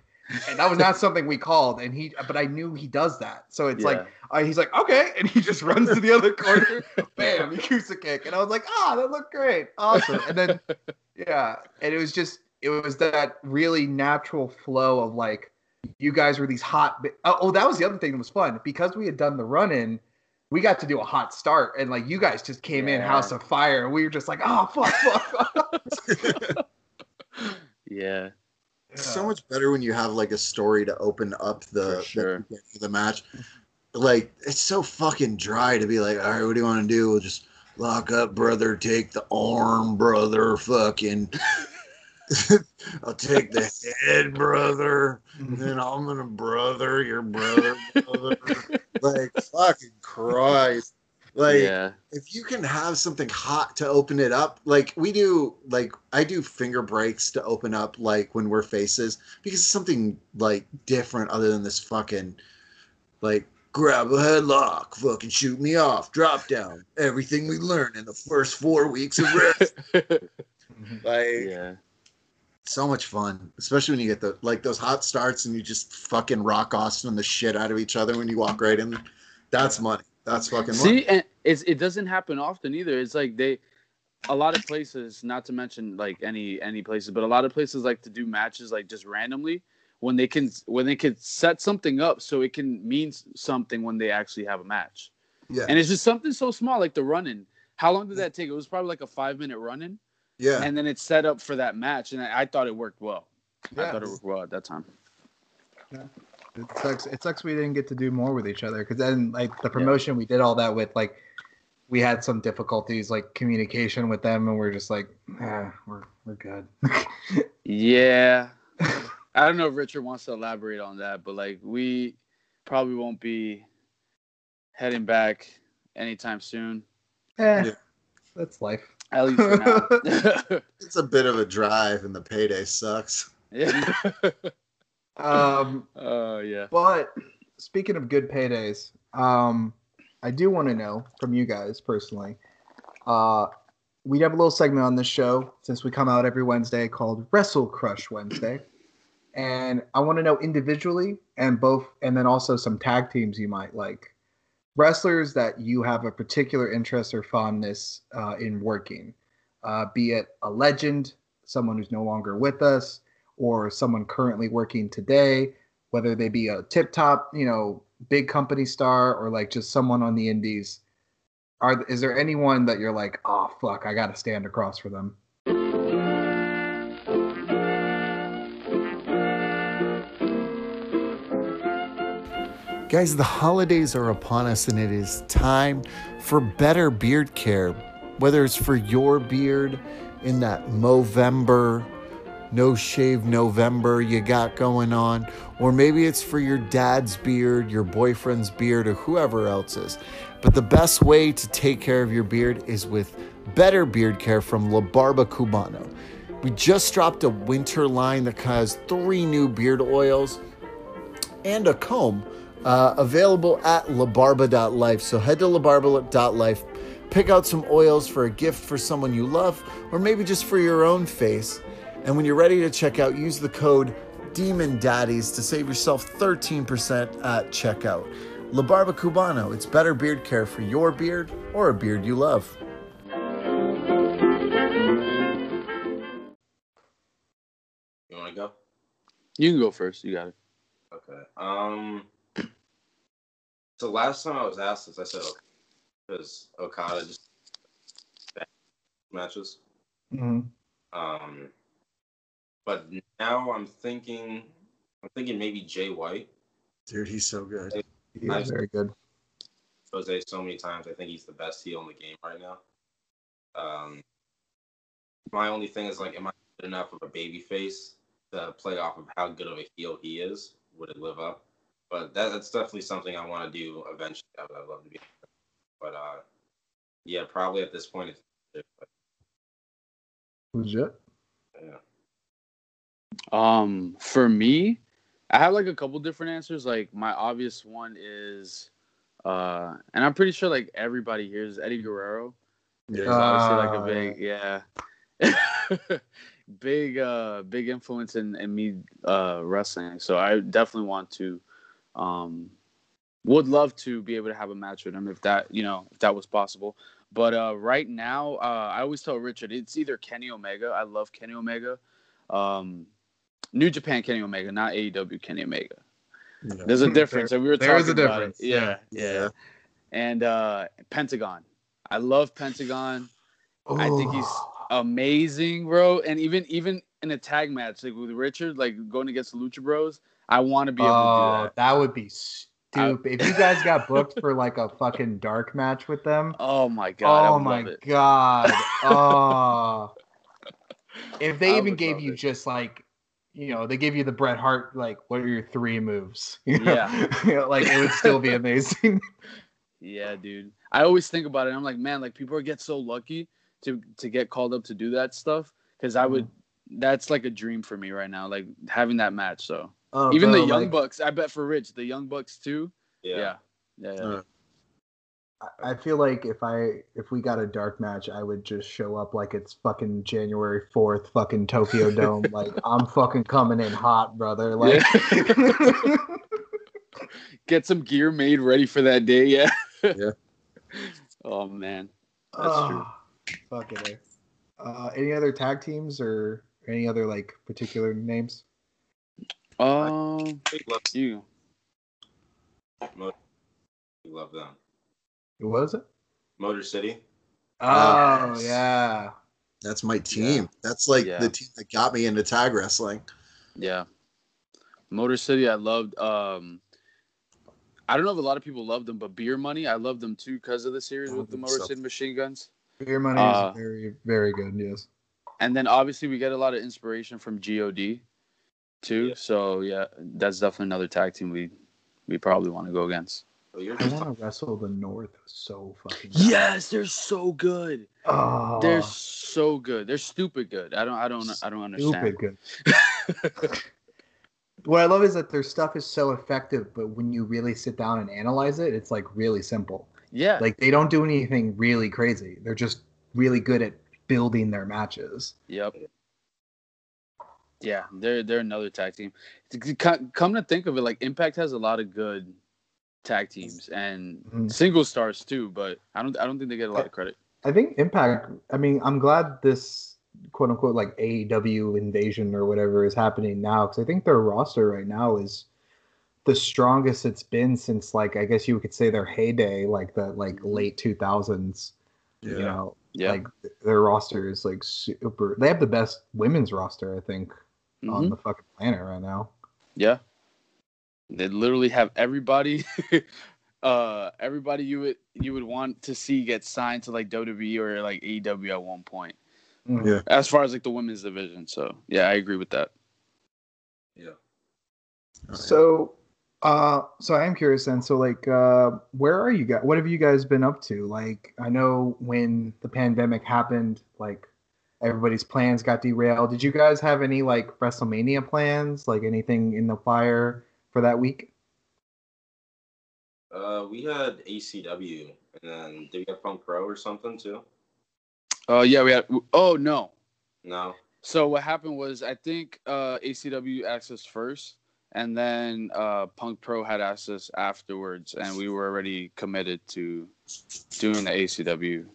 and that was not something we called and he but i knew he does that. So it's like uh, he's like okay and he just runs to the other corner. Bam he keeps a kick. And i was like ah that looked great. Awesome. And then yeah and it was just it was that really natural flow of like you guys were these hot oh, oh that was the other thing that was fun. Because we had done the run in we got to do a hot start and like you guys just came in house of fire and we were just like oh fuck fuck, fuck. yeah, It's so much better when you have like a story to open up the sure. the, the match. Like it's so fucking dry to be like, all right, what do you want to do? We'll just lock up, brother. Take the arm, brother. Fucking. I'll take the head, brother. And then I'm gonna brother your brother, brother. like fucking Christ. Like yeah, if you can have something hot to open it up, like we do, like I do finger breaks to open up, like when we're faces, because it's something like different other than this fucking, like grab a headlock, fucking shoot me off, drop down, everything we learned in the first four weeks of rest. Mm-hmm. like yeah. so much fun, especially when you get the like those hot starts and you just fucking rock Austin and the shit out of each other when you walk right in. That's money. That's fucking money. See, and it's it doesn't happen often either. It's like they, a lot of places, not to mention like any any places, but a lot of places like to do matches like just randomly when they can when they can set something up so it can mean something when they actually have a match. Yeah. And it's just something so small like the running. How long did that take? It was probably like a five minute running, Yeah. and then it's set up for that match, and I, I thought it worked well. I Yeah. thought it worked well at that time. It sucks. It sucks we didn't get to do more with each other because then, like the promotion, we did all that with. Like, we had some difficulties, like communication with them, and we're just like, ah, we're we're good. Yeah. I don't know if Richard wants to elaborate on that, but like we probably won't be heading back anytime soon. eh, Yeah. that's life. At least for now. It's a bit of a drive and the payday sucks. yeah. Um, Oh yeah. but speaking of good paydays, um, I do want to know from you guys personally. Uh, we have a little segment on this show since we come out every Wednesday called Wrestle Crush Wednesday, and I want to know individually and both, and then also some tag teams you might like, wrestlers that you have a particular interest or fondness uh, in working, uh, be it a legend, someone who's no longer with us, or someone currently working today, whether they be a tip top, you know, big company star or like just someone on the indies. Are is there anyone that you're like, oh fuck, I gotta stand across for them? Guys, the holidays are upon us and it is time for better beard care. Whether it's for your beard in that Movember, no shave November you got going on, or maybe it's for your dad's beard, your boyfriend's beard, or whoever else's. But the best way to take care of your beard is with better beard care from La Barba Cubano. We just dropped a winter line that has three new beard oils and a comb uh, available at labarba.life. So head to labarba.life, pick out some oils for a gift for someone you love, or maybe just for your own face. And when you're ready to check out, use the code Demon Daddies to save yourself 13% at checkout. La Barba Cubano, it's better beard care for your beard or a beard you love. You want to go? You can go first. You got it. Okay. Um. So last time I was asked this, I said okay because Okada just matches. Mm-hmm. Um. But now I'm thinking, I'm thinking maybe Jay White. Dude, he's so good. Yeah, Nice. very good. Jose so many times. I think he's the best heel in the game right now. Um, my only thing is like, am I good enough of a baby face to play off of how good of a heel he is? Would it live up? But that, that's definitely something I want to do eventually. I would I'd love to be, but uh, yeah, probably at this point it's Legit. yeah. Um, for me, I have like a couple different answers. Like my obvious one is, uh, and I'm pretty sure like everybody here is Eddie Guerrero. He's obviously like a Ah, big, yeah, big, uh, big influence in, in me uh wrestling. So I definitely want to, um, would love to be able to have a match with him if that you know if that was possible. But uh, right now, uh, I always tell Richard it's either Kenny Omega. I love Kenny Omega. Um, New Japan Kenny Omega, not AEW Kenny Omega. Yeah. There's a difference, and we were there is talking a about it. difference, Yeah, yeah, Yeah. And uh, Pentagon, I love Pentagon. I think he's Oh. amazing, bro. And even even in a tag match, like with Richard, like going against the Lucha Bros, I want to be able to do Oh, that. that would be stupid. if you guys got booked for like a fucking dark match with them, Oh my god! I oh would my love it. god. Oh. if they I even gave you it. just like, you know, they give you the Bret Hart, like, what are your three moves? Yeah. You know, like, it would still be amazing. Yeah, dude. I always think about it. I'm like, man, like people get so lucky to to get called up to do that stuff because I would. That's like a dream for me right now, like having that match. So Oh, even the Young like, Bucks, I bet for Rich, the Young Bucks too. Yeah. Yeah, yeah, yeah. Uh, I- I feel like if I if we got a dark match, I would just show up like it's fucking January fourth, fucking Tokyo Dome. like I'm fucking coming in hot, brother. Like Get some gear made ready for that day. Yeah. Yeah. oh man, that's true. Ah, Fucking A. Uh, any other tag teams or any other like particular names? Um, We love, you. we love them. What was it? Motor City. Oh Yes. yeah. that's my team. That's like Yeah. the team that got me into tag wrestling. Yeah. Motor City, I loved. Um, I don't know if a lot of people love them, but Beer Money, I love them too because of the series with the think Motor so. City Machine Guns. Beer money Uh, is very very good. Yes. And then obviously we get a lot of inspiration from God too. Yeah. So yeah, that's definitely another tag team we we probably want to go against. Oh, I want to wrestle the North so fucking. bad. Yes, they're so good. Oh, They're ah. so good. They're stupid good. I don't I don't I don't understand. stupid good. what I love is that their stuff is so effective, but when you really sit down and analyze it, it's like really simple. Yeah. Like they don't do anything really crazy. They're just really good at building their matches. Yep. Yeah, they're they're another tag team. To c- co- Come to think of it, like Impact has a lot of good tag teams and Mhm. single stars too, but I don't I don't think they get a lot of credit. I think Impact. I mean, I'm glad this quote unquote like AEW invasion or whatever is happening now because I think their roster right now is the strongest it's been since like I guess you could say their heyday, like the like late 2000s. You know, Yeah. like their roster is like super. They have the best women's roster, I think, on Mhm. the fucking planet right now. Yeah. They literally have everybody uh everybody you would you would want to see get signed to like WWE or like AEW at one point. Mhm. Yeah. As far as like the women's division. So yeah, I agree with that. Yeah. So, uh, so I am curious then. So, like, uh, where are you guys? What have you guys been up to? Like, I know when the pandemic happened, like, everybody's plans got derailed. Did you guys have any like WrestleMania plans? Like, anything in the fire for that week? Uh, we had ACW, and then did we have Punk Pro or something too? Uh yeah, we had oh no. No. So what happened was I think uh, ACW access first, and then uh, Punk Pro had access afterwards, and we were already committed to doing the ACW.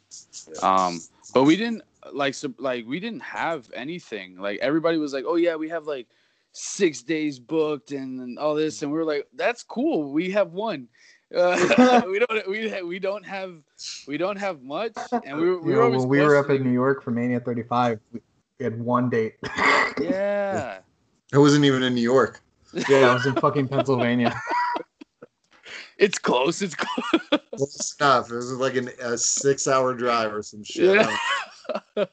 Um, but we didn't like so, like we didn't have anything. Like everybody was like, "Oh yeah, we have like six days booked and, and all this," and we are like, "That's cool. We have one." Uh, we don't we we don't have we don't have much, and we were we You were know, when we were up in New York for Mania 35, we had one date. Yeah. I wasn't even in New York. yeah, I was in fucking Pennsylvania. It's close. It's close. Close enough. It was like an, a six-hour drive or some shit. Yeah.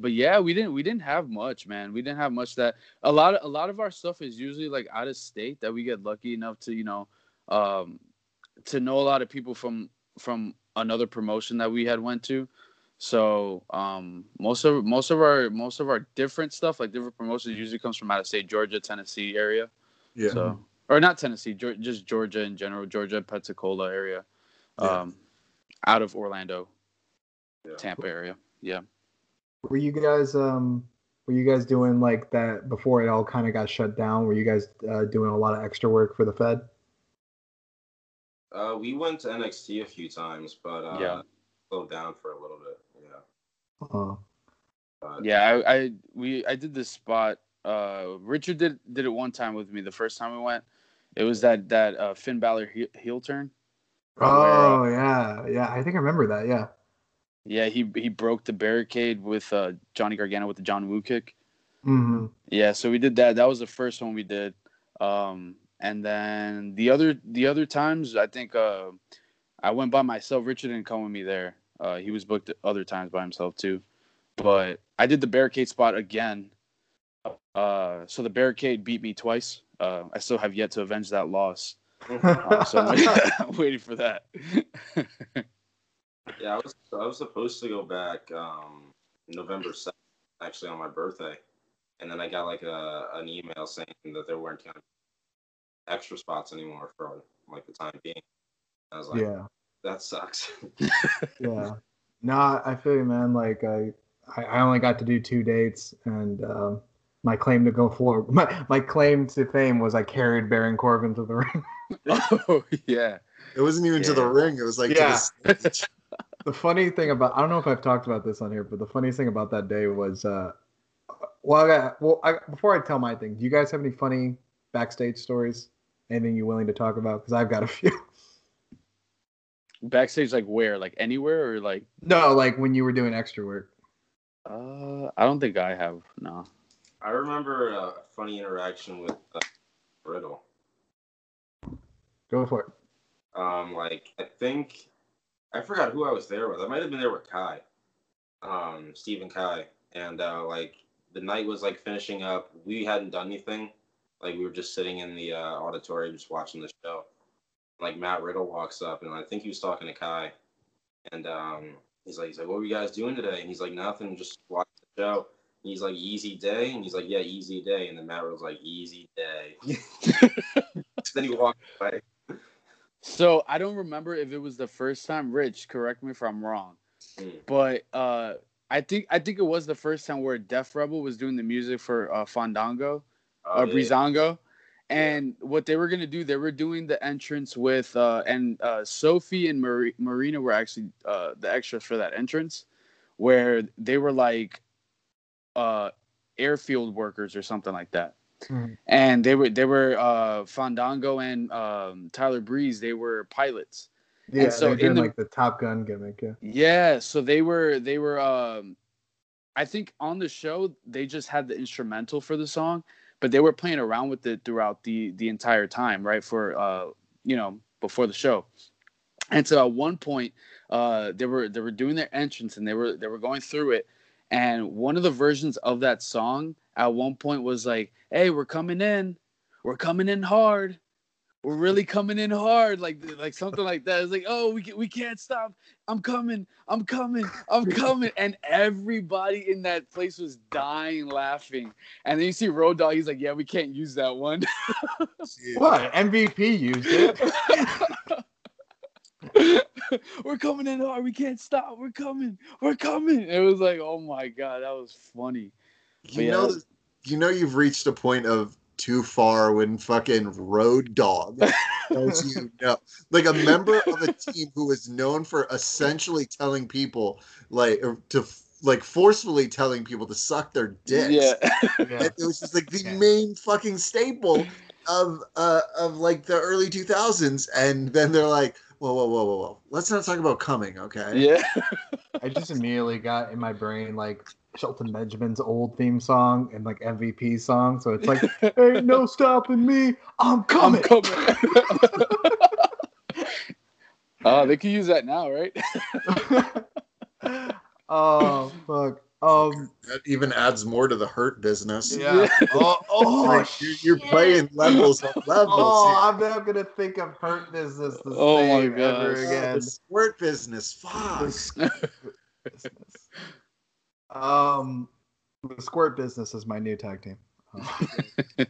But yeah, we didn't we didn't have much, man. We didn't have much that a lot of a lot of our stuff is usually like out of state that we get lucky enough to, you know, um to know a lot of people from from another promotion that we had went to. So um most of most of our most of our different stuff, like different promotions usually comes from out of state, Georgia, Tennessee area. Yeah. So or not Tennessee, just Georgia in general, Georgia, Pensacola area. Yeah. Um out of Orlando, Yeah. Tampa area. Yeah. Were you guys um were you guys doing like that before it all kind of got shut down? Were you guys uh, doing a lot of extra work for the Fed? Uh, we went to NXT a few times, but uh, Yeah. slowed down for a little bit. Yeah. Uh, But, Yeah, I, I we I did this spot. Uh, Richard did did it one time with me. The first time we went, it was that that uh, Finn Balor heel, heel turn. oh yeah, yeah. I think I remember that. Yeah. Yeah, he he broke the barricade with uh, Johnny Gargano with the John Woo kick. hmm Yeah, so we did that. That was the first one we did. Um, and then the other the other times, I think uh, I went by myself. Richard didn't come with me there. Uh, he was booked other times by himself too. But I did the barricade spot again. Uh, so the barricade beat me twice. Uh, I still have yet to avenge that loss. Uh, so I'm waiting for that. yeah, I was I was supposed to go back um, November seventh, actually on my birthday, and then I got like a an email saying that there weren't kind of extra spots anymore for like the time being. I was like, yeah. that sucks. Yeah. No, I feel you, man. Like I, I I only got to do two dates, and um, my claim to go forward, my, my claim to fame was I carried Baron Corbin to the ring. oh yeah. It wasn't even to the ring. It was like Yeah. To the the funny thing about I don't know if I've talked about this on here, but the funniest thing about that day was, uh, well, I got, well, I, before I tell my thing, do you guys have any funny backstage stories? Anything you willing to talk about? Because I've got a few. Backstage, like where? Like anywhere or like? no, like when you were doing extra work. Uh, I don't think I have. No. I remember a funny interaction with uh, Riddle. Go for it. Um, like I think I forgot who I was there with. I might have been there with Kai, um, Stephen Kai, and uh, like the night was like finishing up. We hadn't done anything. Like we were just sitting in the uh, auditorium, just watching the show. Like Matt Riddle walks up, and I think he was talking to Kai, and um, he's like, he's like, "What were you guys doing today?" And he's like, "Nothing, just watching the show." he's like, easy day. And he's like, yeah, easy day. And then Matt was like, easy day. then he walked away. So I don't remember if it was the first time. Rich, correct me if I'm wrong, Mm. but uh, I think I think it was the first time where Def Rebel was doing the music for uh, Fandango, Oh, uh, yeah. Breezango, and what they were gonna do, they were doing the entrance with uh, and uh, Sophie and Mar- Marina were actually uh, the extras for that entrance, where they were like uh, airfield workers or something like that Mhm. and they were they were uh Fandango and um Tyler Breeze they were pilots. Yeah, so they're in the- like the Top Gun gimmick. Yeah. Yeah, so they were they were um I think on the show they just had the instrumental for the song, but they were playing around with it throughout the the entire time, right? For uh you know, before the show. And so at one point, uh they were they were doing their entrance and they were they were going through it. And one of the versions of that song at one point was like, Hey, we're coming in. We're coming in hard. We're really coming in hard, like like something like that. It's like, oh, we can, we can't stop. I'm coming. I'm coming. I'm coming. And everybody in that place was dying laughing. And then you see Road Dogg. He's like, yeah, we can't use that one. What MVP used it? We're coming in hard. We can't stop. We're coming. We're coming. It was like, oh my god, that was funny. You yeah. know, you know, you've reached a point of too far when fucking Road Dogg, as you know, like a member of a team who is known for essentially telling people, like, to like forcefully telling people to suck their dicks. Yeah. Yeah. It was just like the Yeah. main fucking staple of uh of like the early 2000s, and then they're like, whoa, whoa, whoa, whoa, whoa, let's not talk about coming, okay? yeah. I just immediately got in my brain like Shelton Benjamin's old theme song and like MVP song. So it's like, ain't no stopping me. I'm I'm coming. coming. Oh, they can use that now, right? oh fuck. Um. That even adds more to the hurt business. Yeah. Oh. Oh. Like, you're, you're playing levels of levels. Oh, here. I'm never gonna think of hurt business the Oh my same ever gosh. again. the squirt business. Fuck. The squirt business. Um, the squirt business is my new tag team.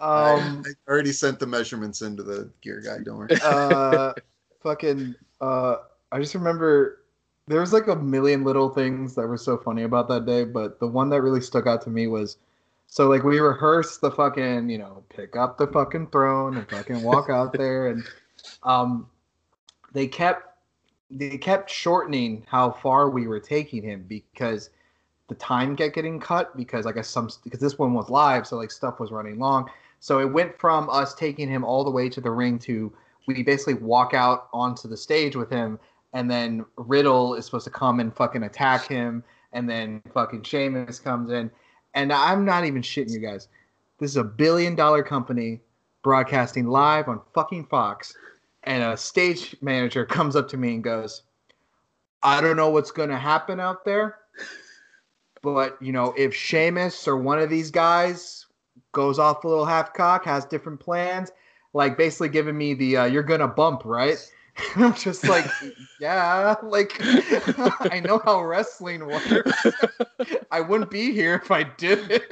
Um, I already sent the measurements into the gear guy. Don't worry. uh, fucking, uh, I just remember there was like a million little things that were so funny about that day, but the one that really stuck out to me was so like we rehearsed the fucking, you know, pick up the fucking throne and fucking walk out there, and um, they kept they kept shortening how far we were taking him because the time kept getting cut because I guess some because this one was live, so like stuff was running long. So it went from us taking him all the way to the ring to we basically walk out onto the stage with him, and then Riddle is supposed to come and fucking attack him, and then fucking Sheamus comes in, and I'm not even shitting you guys. This is a billion dollar company broadcasting live on fucking Fox, and a stage manager comes up to me and goes, "I don't know what's gonna happen out there." But you know, if Sheamus or one of these guys goes off a little half cock, has different plans, like basically giving me the uh, "you're gonna bump," right? I'm just like, yeah, like I know how wrestling works. I wouldn't be here if I didn't.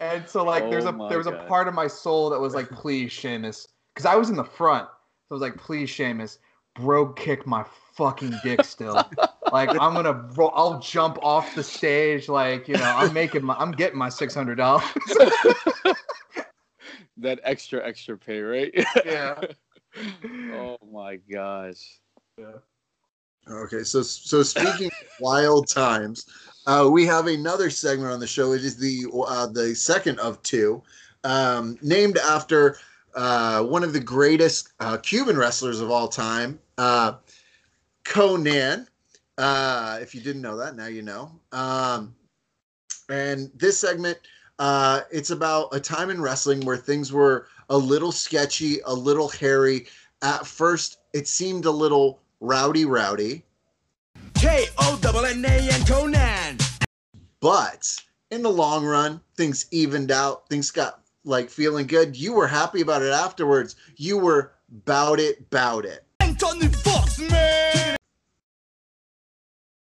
And so like, there's Oh a my there was a part of my soul that was like, please, Sheamus, because I was in the front. So I was like, please, Sheamus, bro, kick my fucking dick still. like I'm gonna, ro- I'll jump off the stage. Like you know, I'm making my, I'm getting my six hundred dollars. that extra extra pay, right? Yeah. oh my gosh. Okay, so so speaking of wild times, uh, we have another segment on the show. It is the uh, the second of two, um, named after uh, one of the greatest uh, Cuban wrestlers of all time, uh, Conan. Uh, if you didn't know that, now you know. Um, and this segment, uh, it's about a time in wrestling where things were a little sketchy, a little hairy. At first, it seemed a little rowdy, rowdy. K O N A and Conan. But in the long run, things evened out. Things got like feeling good. You were happy about it afterwards. You were bout it, bout it. Anthony Fox, man.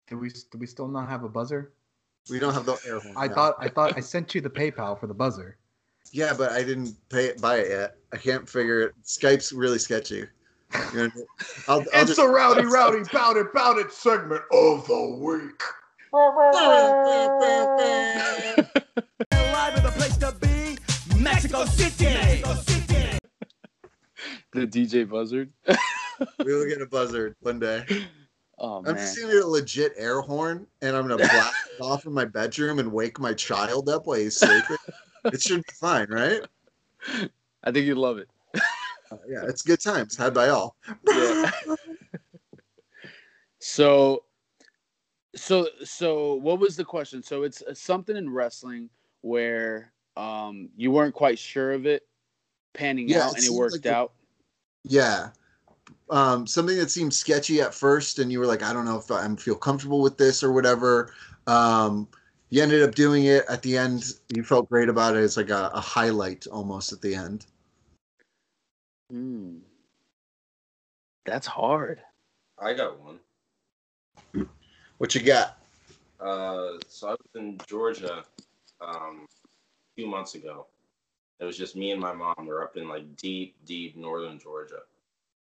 Do we do we still not have a buzzer? We don't have the air horn. I now. thought I thought I sent you the PayPal for the buzzer. Yeah, but I didn't pay it, buy it yet. I can't figure it. Skype's really sketchy. You know, I'll, I'll It's just, the rowdy, rowdy, bout it, bout it segment of the week. be, Mexico City. The DJ buzzard. we will get a buzzard one day. Oh I'm man. just gonna get a legit air horn, and I'm gonna blast it off in my bedroom and wake my child up while he's sleeping. it should be fine, right? I think you'd love it. Uh, yeah, it's good times had by all. Yeah. so so so what was the question? So it's uh, something in wrestling where um you weren't quite sure of it panning Yeah, out it and it worked like the- out. Yeah. Um, something that seemed sketchy at first, and you were like, I don't know if I feel comfortable with this or whatever. Um, you ended up doing it at the end. You felt great about it. It's like a, a highlight almost at the end. Hmm. That's hard. I got one. What you got? Uh, so I was in Georgia um, a few months ago. It was just me and my mom. We are up in like deep, deep northern Georgia,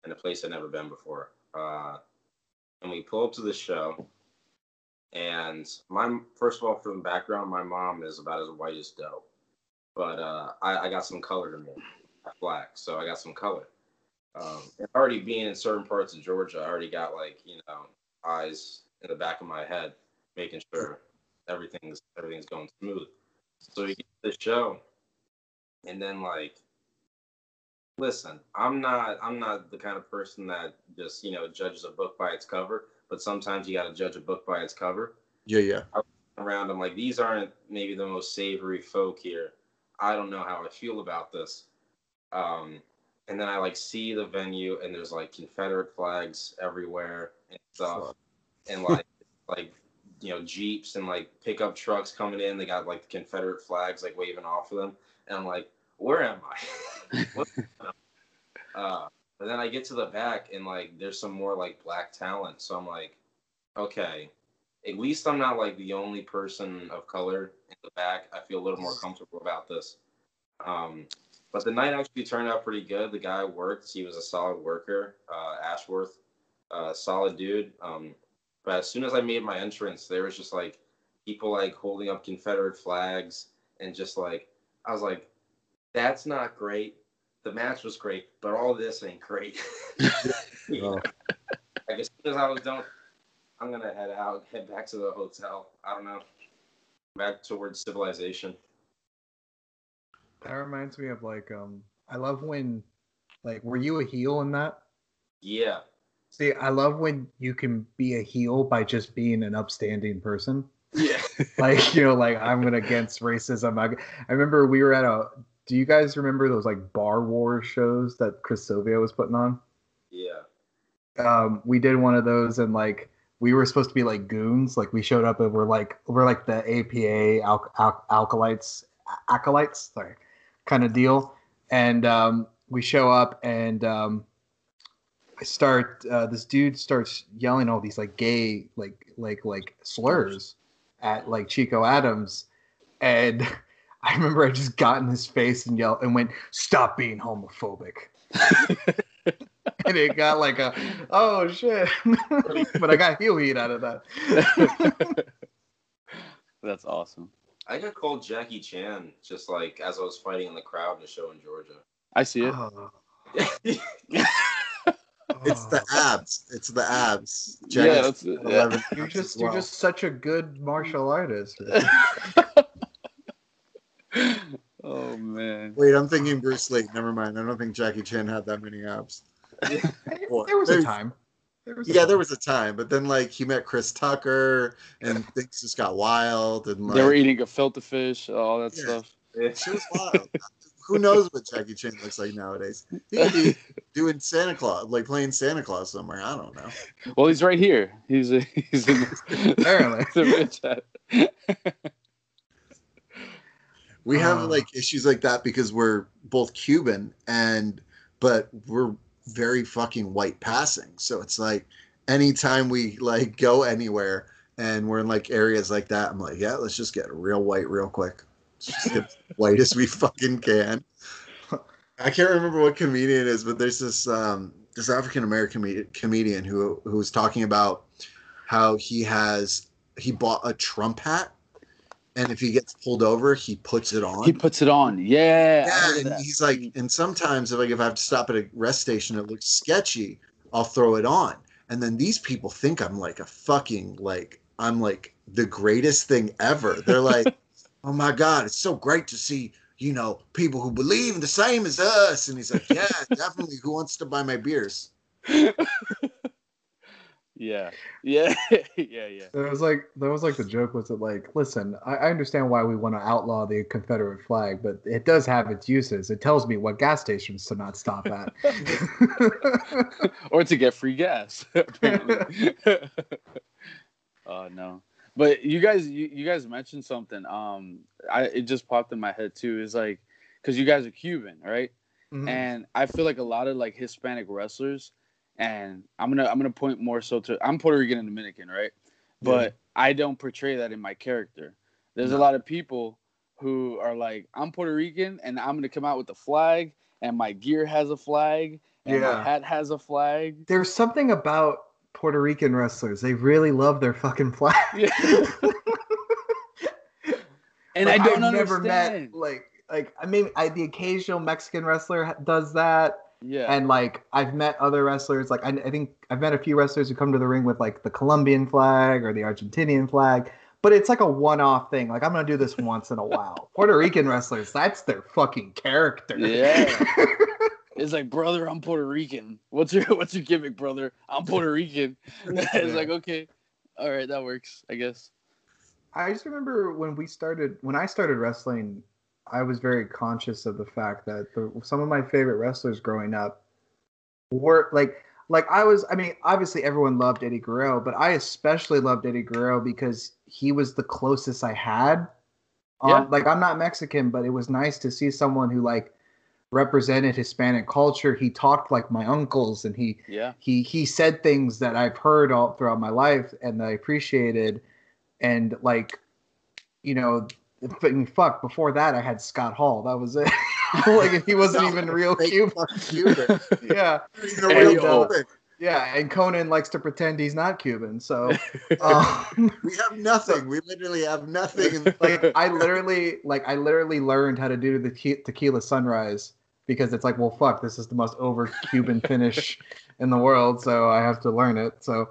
in a place I'd never been before. Uh, and we pull up to the show. And my first of all, from the background, my mom is about as white as dough, but uh, I, I got some color to me. Black, so I got some color. Um, already being in certain parts of Georgia, I already got like you know eyes in the back of my head, making sure everything's everything's going smooth. So you get the show, and then like, listen, I'm not I'm not the kind of person that just you know judges a book by its cover, but sometimes you got to judge a book by its cover. Yeah, yeah. Around, I'm like, these aren't maybe the most savory folk here. I don't know how I feel about this. Um, and then I like see the venue, and there's like Confederate flags everywhere and stuff and like like you know jeeps and like pickup trucks coming in. They got like the Confederate flags like waving off of them, and I'm like, where am I? Uh, but then I get to the back and like there's some more like black talent, so I'm like, okay, at least I'm not like the only person of color in the back. I feel a little more comfortable about this. Um, but the night actually turned out pretty good. The guy worked; he was a solid worker. Uh, Ashworth, uh, solid dude. Um, but as soon as I made my entrance, there was just like people like holding up Confederate flags and just like I was like, that's not great. The match was great, but all this ain't great. You know? Like as soon as I was done, I'm gonna head out, head back to the hotel. I don't know, back towards civilization. That reminds me of like um I love when like were you a heel in that? Yeah, See, I love when you can be a heel by just being an upstanding person. yeah. Like, you know, like I'm going against racism. I, I remember we were at a do you guys remember those like bar war shows that Chris Sylvia was putting on? Yeah. um, we did one of those and like we were supposed to be like goons. Like we showed up and we're like we're like the APA al- al- alkalites acolytes, sorry, kind of deal. And um, we show up and um, start. Uh, this dude starts yelling all these like gay like like like slurs at like Chico Adams, and I remember I just got in his face and yelled and went, "Stop being homophobic." and it got like a oh shit but i got heel heat out of that That's awesome. I got called Jackie Chan just like as I was fighting in the crowd in a show in Georgia. I see it. Oh, It's the oh. abs. It's the abs. yeah, that's Yeah. you're just as you're just such a good martial artist oh man. Wait, I'm thinking Bruce Lee. Never mind. I don't think Jackie Chan had that many abs. there was a time there was a Yeah, time. there was a time, but then like he met Chris Tucker, and things just got wild, and like They were eating a gefilte fish, all that Yeah. stuff. She was wild. Who knows what Jackie Chan looks like nowadays? He could be doing Santa Claus, like playing Santa Claus somewhere. I don't know. Well, he's right here. He's a, he's in Apparently. the video chat. We have Ah. like issues like that because we're both Cuban and but we're very fucking white passing. So it's like anytime we like go anywhere, and we're in like areas like that, I'm like, yeah, let's just get real white real quick. Let's just get as white as we fucking can. I can't remember what comedian it is, but there's this um, this African American com- comedian who who was talking about how he has he bought a Trump hat, and if he gets pulled over, he puts it on. He puts it on. Yeah. Yeah, and that. he's like, and sometimes if like if I have to stop at a rest station, it looks sketchy. I'll throw it on, and then these people think I'm like a fucking like I'm like the greatest thing ever. They're like, oh my god, it's so great to see you know people who believe the same as us. And he's like, yeah, definitely. Who wants to buy my beers? yeah. Yeah. yeah. Yeah. It was like that was like the joke was that like, listen, I, I understand why we want to outlaw the Confederate flag, but it does have its uses. It tells me what gas stations to not stop at. or to get free gas. apparently. oh no. But you guys you, you guys mentioned something. Um I it just popped in my head too. Is like because you guys are Cuban, right? Mhm. And I feel like a lot of like Hispanic wrestlers, and I'm gonna I'm gonna point more so to I'm Puerto Rican and Dominican, right? But I don't portray that in my character. There's a lot of people who are like, I'm Puerto Rican and I'm gonna come out with the flag, and my gear has a flag, and my hat has a flag. There's something about Puerto Rican wrestlers. They really love their fucking flag. Yeah. and Like, I don't I've never met like like I mean I the occasional Mexican wrestler does that. yeah. and like I've met other wrestlers. Like I, I think I've met a few wrestlers who come to the ring with like the Colombian flag or the Argentinian flag, but it's like a one-off thing. Like I'm gonna do this once in a while. Puerto Rican wrestlers, that's their fucking character. Yeah. It's like, brother, I'm Puerto Rican. What's your what's your gimmick, brother? I'm Puerto Rican. it's like, okay, all right, that works, I guess. I just remember when we started, when I started wrestling, I was very conscious of the fact that the, some of my favorite wrestlers growing up were like, like I was. I mean, obviously everyone loved Eddie Guerrero, but I especially loved Eddie Guerrero because he was the closest I had. Um, Yeah. Like I'm not Mexican, but it was nice to see someone who like represented Hispanic culture. He talked like my uncles, and he Yeah. he he said things that I've heard all throughout my life and that I appreciated, and like, you know, f- fuck. Before that, I had Scott Hall. That was it. like he wasn't even real Cuban. Cuban. Yeah, Not even a real. Cuban. yeah. And Conan likes to pretend he's not Cuban. So, um, We have nothing. We literally have nothing. Like I literally like I literally learned how to do the te- tequila sunrise because it's like, well, fuck, this is the most over Cuban finish in the world, so I have to learn it. So,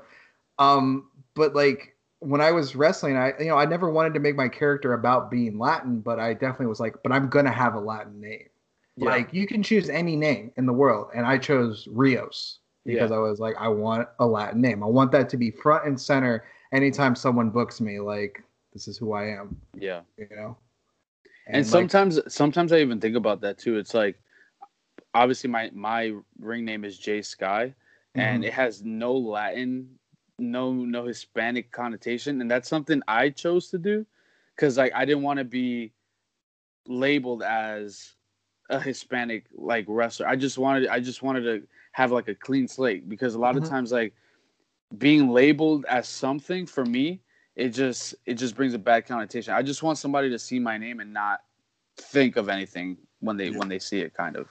um, but like when I was wrestling, I you know I never wanted to make my character about being Latin, but I definitely was like, but I'm gonna have a Latin name. Yeah. Like you can choose any name in the world, and I chose Rios because I was like, I want a Latin name. I want that to be front and center anytime someone books me. Like this is who I am Yeah. you know. And, like, sometimes sometimes I even think about that too. It's like obviously my my ring name is Jay Sky and Mhm. it has no Latin, no no Hispanic connotation and that's something I chose to do cuz like I didn't want to be labeled as a Hispanic like wrestler. I just wanted I just wanted to have like a clean slate because a lot Mhm. of times like being labeled as something for me it just it just brings a bad connotation. I just want somebody to see my name and not think of anything when they Yeah. when they see it kind of.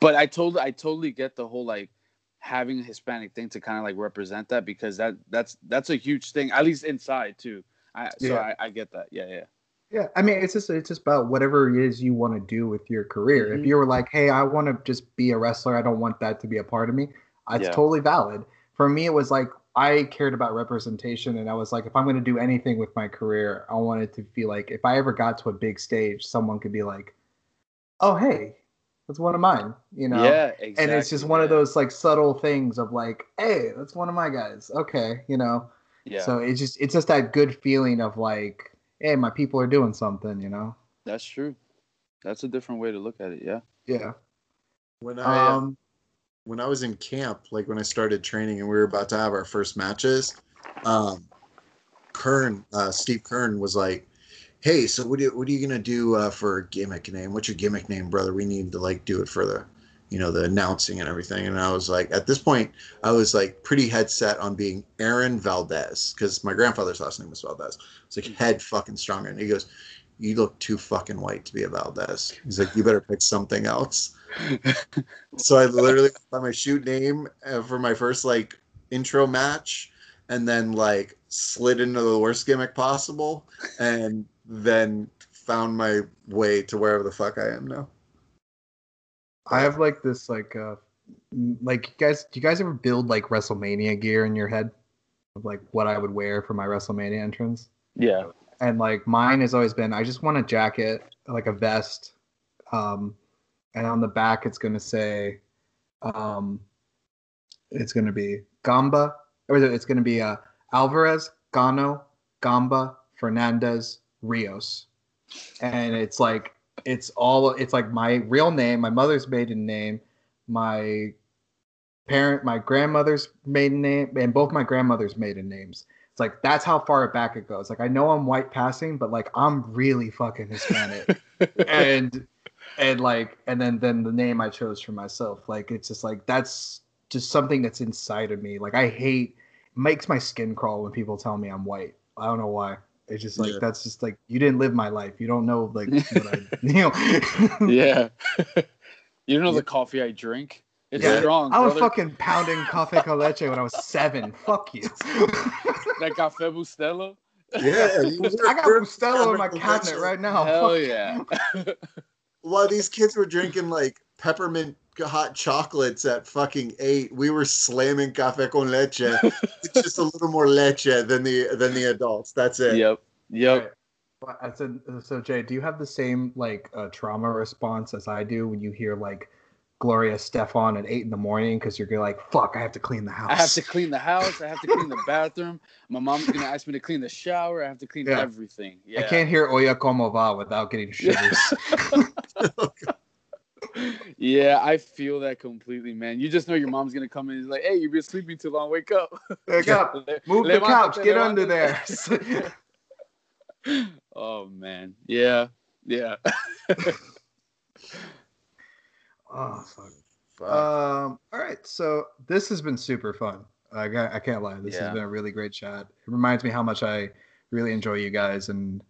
But I totally I totally get the whole like having a Hispanic thing to kind of like represent that because that that's that's a huge thing at least inside too. I so Yeah. I, I get that. Yeah, yeah. yeah, I mean, it's just it's just about whatever it is you want to do with your career. Mhm. If you were like, hey, I want to just be a wrestler, I don't want that to be a part of me. it's Yeah. totally valid. For me, it was like I cared about representation, and I was like, if I'm going to do anything with my career, I wanted to feel like if I ever got to a big stage, someone could be like, oh, hey, that's one of mine, you know. yeah, exactly. and it's just one of those like subtle things of like, hey, that's one of my guys. Okay, you know. Yeah, So it's just it's just that good feeling of like, hey, my people are doing something, you know. that's true. That's a different way to look at it. Yeah. Yeah. when I Um. when I was in camp, like when I started training and we were about to have our first matches, um, Keirn, uh, Steve Keirn was like, "Hey, so what are you, what are you gonna do uh, for a gimmick name? What's your gimmick name, brother? We need to like do it for the you know, the announcing and everything. And I was like, at this point, I was like pretty head set on being Aaron Valdez because my grandfather's last name was Valdez. It's like head fucking stronger. And he goes, "You look too fucking white to be a Valdez." He's like, "You better pick something else." so I literally got my shoot name uh, for my first like intro match, and then like slid into the worst gimmick possible, and then found my way to wherever the fuck I am now. I have like this like uh like you guys do you guys ever build like WrestleMania gear in your head of like what I would wear for my WrestleMania entrance? Yeah. And like mine has always been I just want a jacket, like a vest. Um and on the back it's gonna say um it's gonna be Gamba or it's gonna be uh Alvarez, Gano, Gamba, Fernandez, Rios. And it's like it's all it's like my real name, my mother's maiden name, my parent, my grandmother's maiden name, and both my grandmother's maiden names. It's like that's how far back it goes. Like I know I'm white passing, but like I'm really fucking Hispanic. and and like and then then the name I chose for myself. Like it's just like that's just something that's inside of me. Like I hate makes my skin crawl when people tell me I'm white. I don't know why. It's just like Yeah. that's just like you didn't live my life. You don't know like what I you know. yeah. you don't know the coffee I drink? It's Yeah. strong. I was brother. fucking pounding cafe con leche when I was seven. Fuck you. that Cafe Bustelo? Yeah, I got you're- Bustelo in my cabinet right now. Hell Fuck. yeah. While these kids were drinking like peppermint hot chocolates at fucking eight, we were slamming cafe con leche. it's just a little more leche than the than the adults. That's it. yep. Yep. Right. I said, so Jay, do you have the same like uh, trauma response as I do when you hear like Gloria Estefan at eight in the morning because you're like, fuck, I have to clean the house. I have to clean the house. I have to clean the bathroom. My mom's gonna ask me to clean the shower. I have to clean Yeah. everything. Yeah. I can't hear Oye Como Va without getting shivers. Yeah, I feel that completely, man. You just know your mom's gonna come in and like, "Hey, you've been sleeping too long. Wake up. Wake up. Move the couch. Get under there. oh man. Yeah. Yeah. oh fuck. Fuck. Um. All right. So this has been super fun. I got, I can't lie. This Yeah. has been a really great chat. It reminds me how much I really enjoy you guys and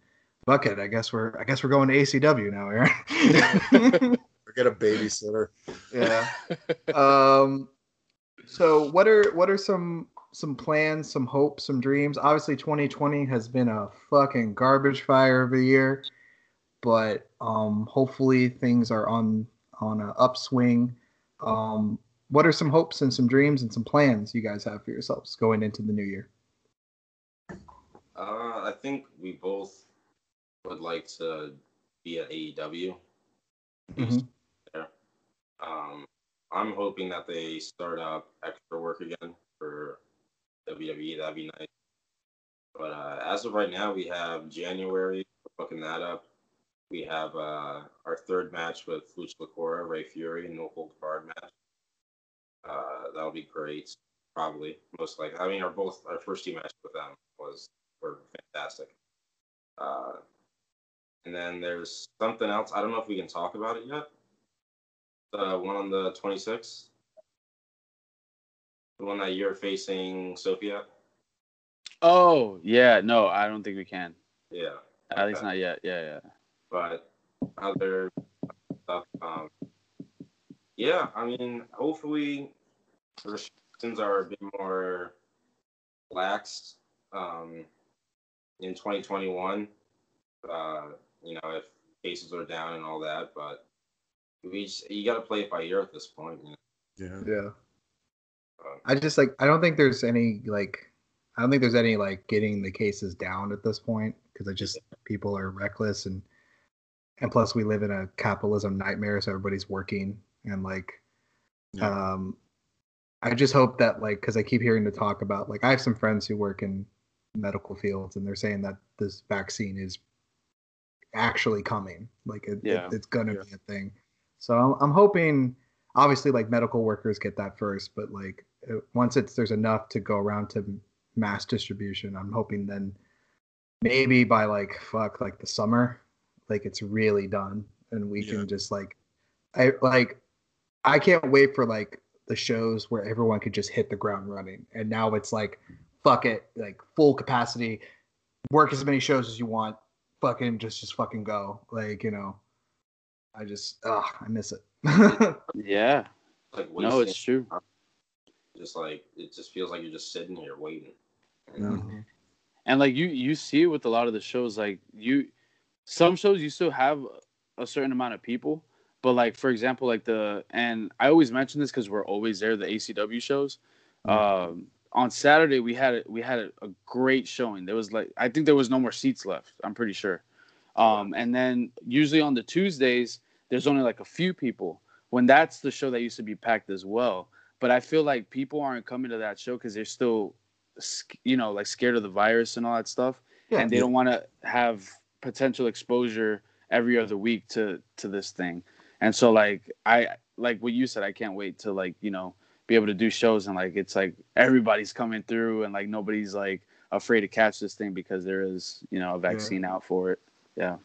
Bucket. I guess we're I guess we're going to ACW now, Aaron. Forget a babysitter. yeah. Um. So what are what are some some plans, some hopes, some dreams? Obviously, 2020 has been a fucking garbage fire of a year, but um, hopefully things are on on an upswing. Um, what are some hopes and some dreams and some plans you guys have for yourselves going into the new year? Uh, I think we both would like to be at AEW. Mhm. Um, I'm hoping that they start up extra work again for WWE. That'd be nice. But uh, as of right now, we have January. Booking that up. We have uh, our third match with Lucha Lacora, Ray Fury, no hold barred match. Uh, that'll be great. Probably, most likely. I mean, our both our first two matches with them was were fantastic. Uh, and then there's something else. I don't know if we can talk about it yet. The one on the 26th. The one that you're facing Sophia. Oh yeah. No, I don't think we can. Yeah. At least not yet. Yeah. Yeah. But other stuff. Um, yeah, I mean, hopefully restrictions are a bit more laxed um, in 2021. Uh, you know, if cases are down and all that, but we just, you got to play it by ear at this point. You know? Yeah. Yeah. I just like I don't think there's any like I don't think there's any like getting the cases down at this point because I just people are reckless and and plus we live in a capitalism nightmare so everybody's working and like Yeah. um I just hope that like because I keep hearing the talk about like I have some friends who work in medical fields and they're saying that this vaccine is actually coming like it, it- it's gonna Yeah. be a thing so I'm, I'm hoping obviously like medical workers get that first but like uh, once it's there's enough to go around to mass distribution i'm hoping then maybe by like fuck like the summer like it's really done and we Yeah. can just like i like I can't wait for like the shows where everyone could just hit the ground running. And now it's like, fuck it, like full capacity, work as many shows as you want, fucking just just fucking go. Like you know, I just ugh, I miss it. Yeah. Like No, it's true. just like it just feels like you're just sitting here waiting. And like you you see it with a lot of the shows like you some shows you still have a certain amount of people but like for example like the and i always mention this because we're always there the acw shows um on saturday we had a, we had a, a great showing there was like i think there was no more seats left i'm pretty sure um and then usually on the tuesdays there's only like a few people when that's the show that used to be packed as well. But i feel like people aren't coming to that show because they're still you know like scared of the virus and all that stuff. Yeah. and they don't want to have potential exposure every other week to to this thing. And so like i like what you said i can't wait to like you know be able to do shows and like it's like everybody's coming through and like nobody's like afraid to catch this thing because there is you know a vaccine out for it. Yeah.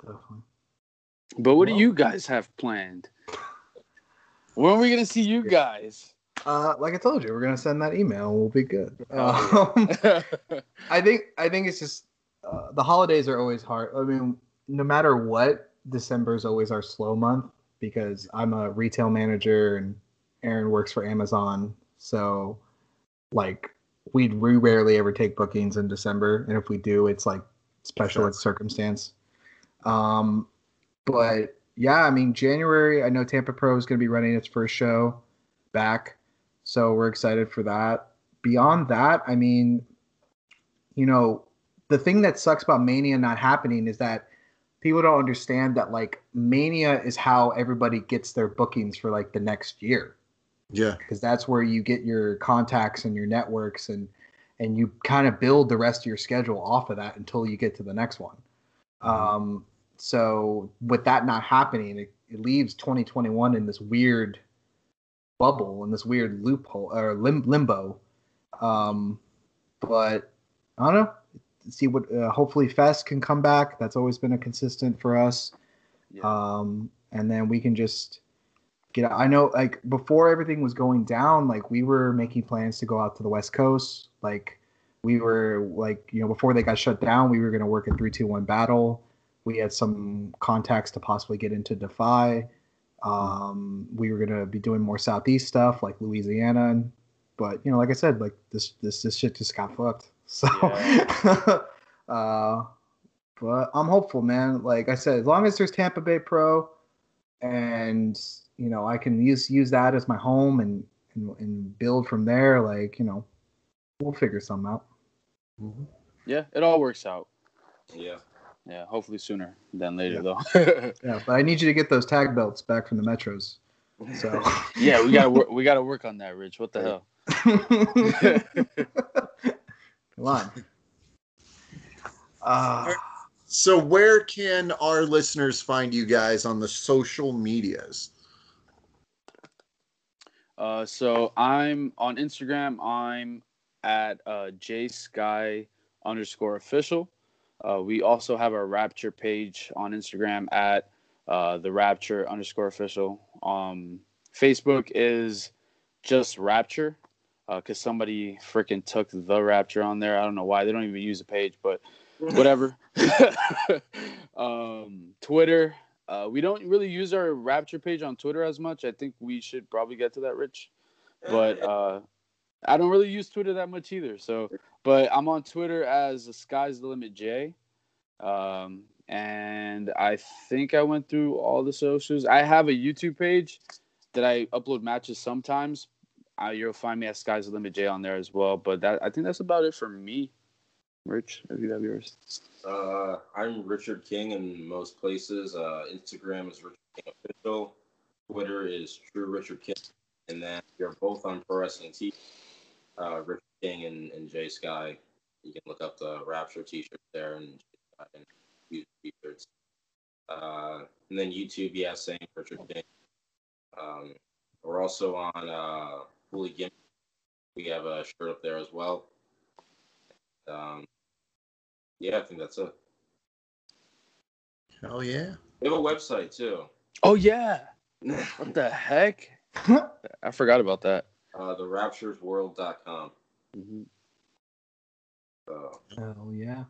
Definitely. But what do you guys have planned when are we gonna see you guys Uh, like I told you, we're gonna send that email. and We'll be good. Oh, Um, I think I think it's just uh, the holidays are always hard. I mean, no matter what, December is always our slow month because I'm a retail manager and Aaron works for Amazon. So, like, we we rarely ever take bookings in December, and if we do, it's like special Sure. circumstance. Um, but yeah, I mean, January. I know Tampa Pro is going to be running its first show back, so we're excited for that. Beyond that, I mean, you know, the thing that sucks about Mania not happening is that people don't understand that like Mania is how everybody gets their bookings for like the next year Yeah. because that's where you get your contacts and your networks and and you kind of build the rest of your schedule off of that until you get to the next one. Um, so with that not happening, it, it leaves 2021 in this weird bubble in this weird loophole or lim- limbo. Um, but I don't know. See what uh, hopefully Fest can come back. That's always been a consistent for us. Yeah. Um, and then we can just get out. I know like before everything was going down, like we were making plans to go out to the West Coast. Like we were like, you know, before they got shut down, we were gonna work a three two one battle. We had some contacts to possibly get into Defy. Um, we were gonna be doing more southeast stuff like Louisiana, and, but you know, like I said, like this this this shit just got fucked. So, uh, but I'm hopeful, man. Like I said, as long as there's Tampa Bay Pro, and you know, I can use use that as my home and and, and build from there. Like you know, we'll figure something out. yeah it all works out Yeah. Yeah hopefully sooner than later Yeah. though Yeah, but I need you to get those tag belts back from the metros. So yeah we gotta work we gotta work on that rich what the hell come on. Uh, So where can our listeners find you guys on the social medias? Uh, so I'm on Instagram. I'm at uh, jsky underscore official. Uh, we also have our Rapture page on Instagram at uh, the Rapture underscore official. Um, Facebook is just Rapture because somebody freaking took the Rapture on there. I don't know why. They don't even use the page, but whatever. um, Twitter. Uh, we don't really use our Rapture page on Twitter as much. I think we should probably get to that, Rich. But uh, I don't really use Twitter that much either. So, but I'm on Twitter as the Sky's the Limit J. Um, and I think I went through all the socials. I have a YouTube page that I upload matches sometimes. Uh, you'll find me at Sky's the Limit J on there as well. But that I think that's about it for me. Rich, if you have yours. Uh, I'm Richard King in most places. Uh, Instagram is Richard King Official. Twitter is True Richard King. And then you're both on Pro Wrestling Tees. Uh, Richard King and, and Jay Sky. You can look up the Rapture t-shirt there and, and use t-shirts. Uh, and then YouTube, yeah, same Richard King. Um, we're also on uh, Fully Gimmick. We have a shirt up there as well. Um, yeah, I think that's it. Hell yeah. We have a website too. Oh yeah. What the heck? I forgot about that. Uh, the rapturesworld.com. Mhm. So, Oh yeah.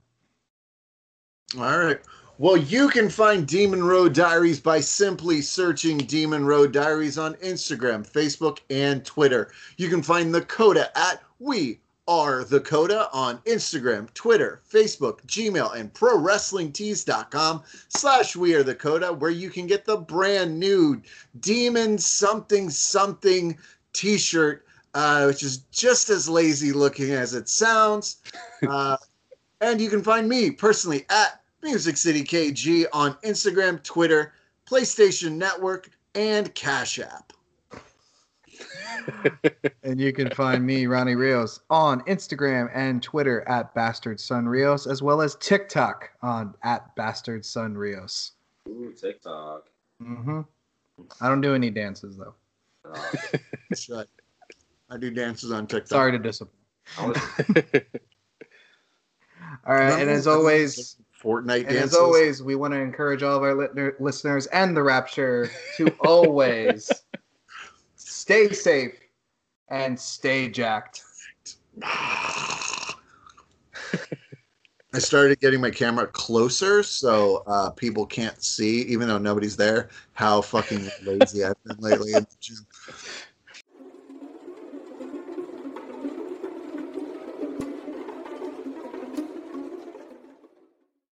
All right. Well, you can find Demon Road Diaries by simply searching Demon Road Diaries on Instagram, Facebook, and Twitter. You can find the Coda at We Are the Coda on Instagram, Twitter, Facebook, Gmail, and ProWrestlingTees.com slash We Are the Coda, where you can get the brand new Demon Something Something t-shirt, uh, which is just as lazy looking as it sounds. Uh, and you can find me personally at Music City KG on Instagram, Twitter, PlayStation Network, and Cash App. And you can find me, Ronnie Rios, on Instagram and Twitter at Bastard Son Rios, as well as TikTok on at Bastard Son Rios. ooh, TikTok. Mm-hmm. I don't do any dances though. Uh, Shut. I do dances on TikTok. Sorry to disappoint. All right, and as always, Fortnite and dances. as always, we want to encourage all of our lit- listeners and the Rapture to always stay safe and stay jacked. I started getting my camera closer so uh, people can't see, even though nobody's there, how fucking lazy I've been lately in the gym.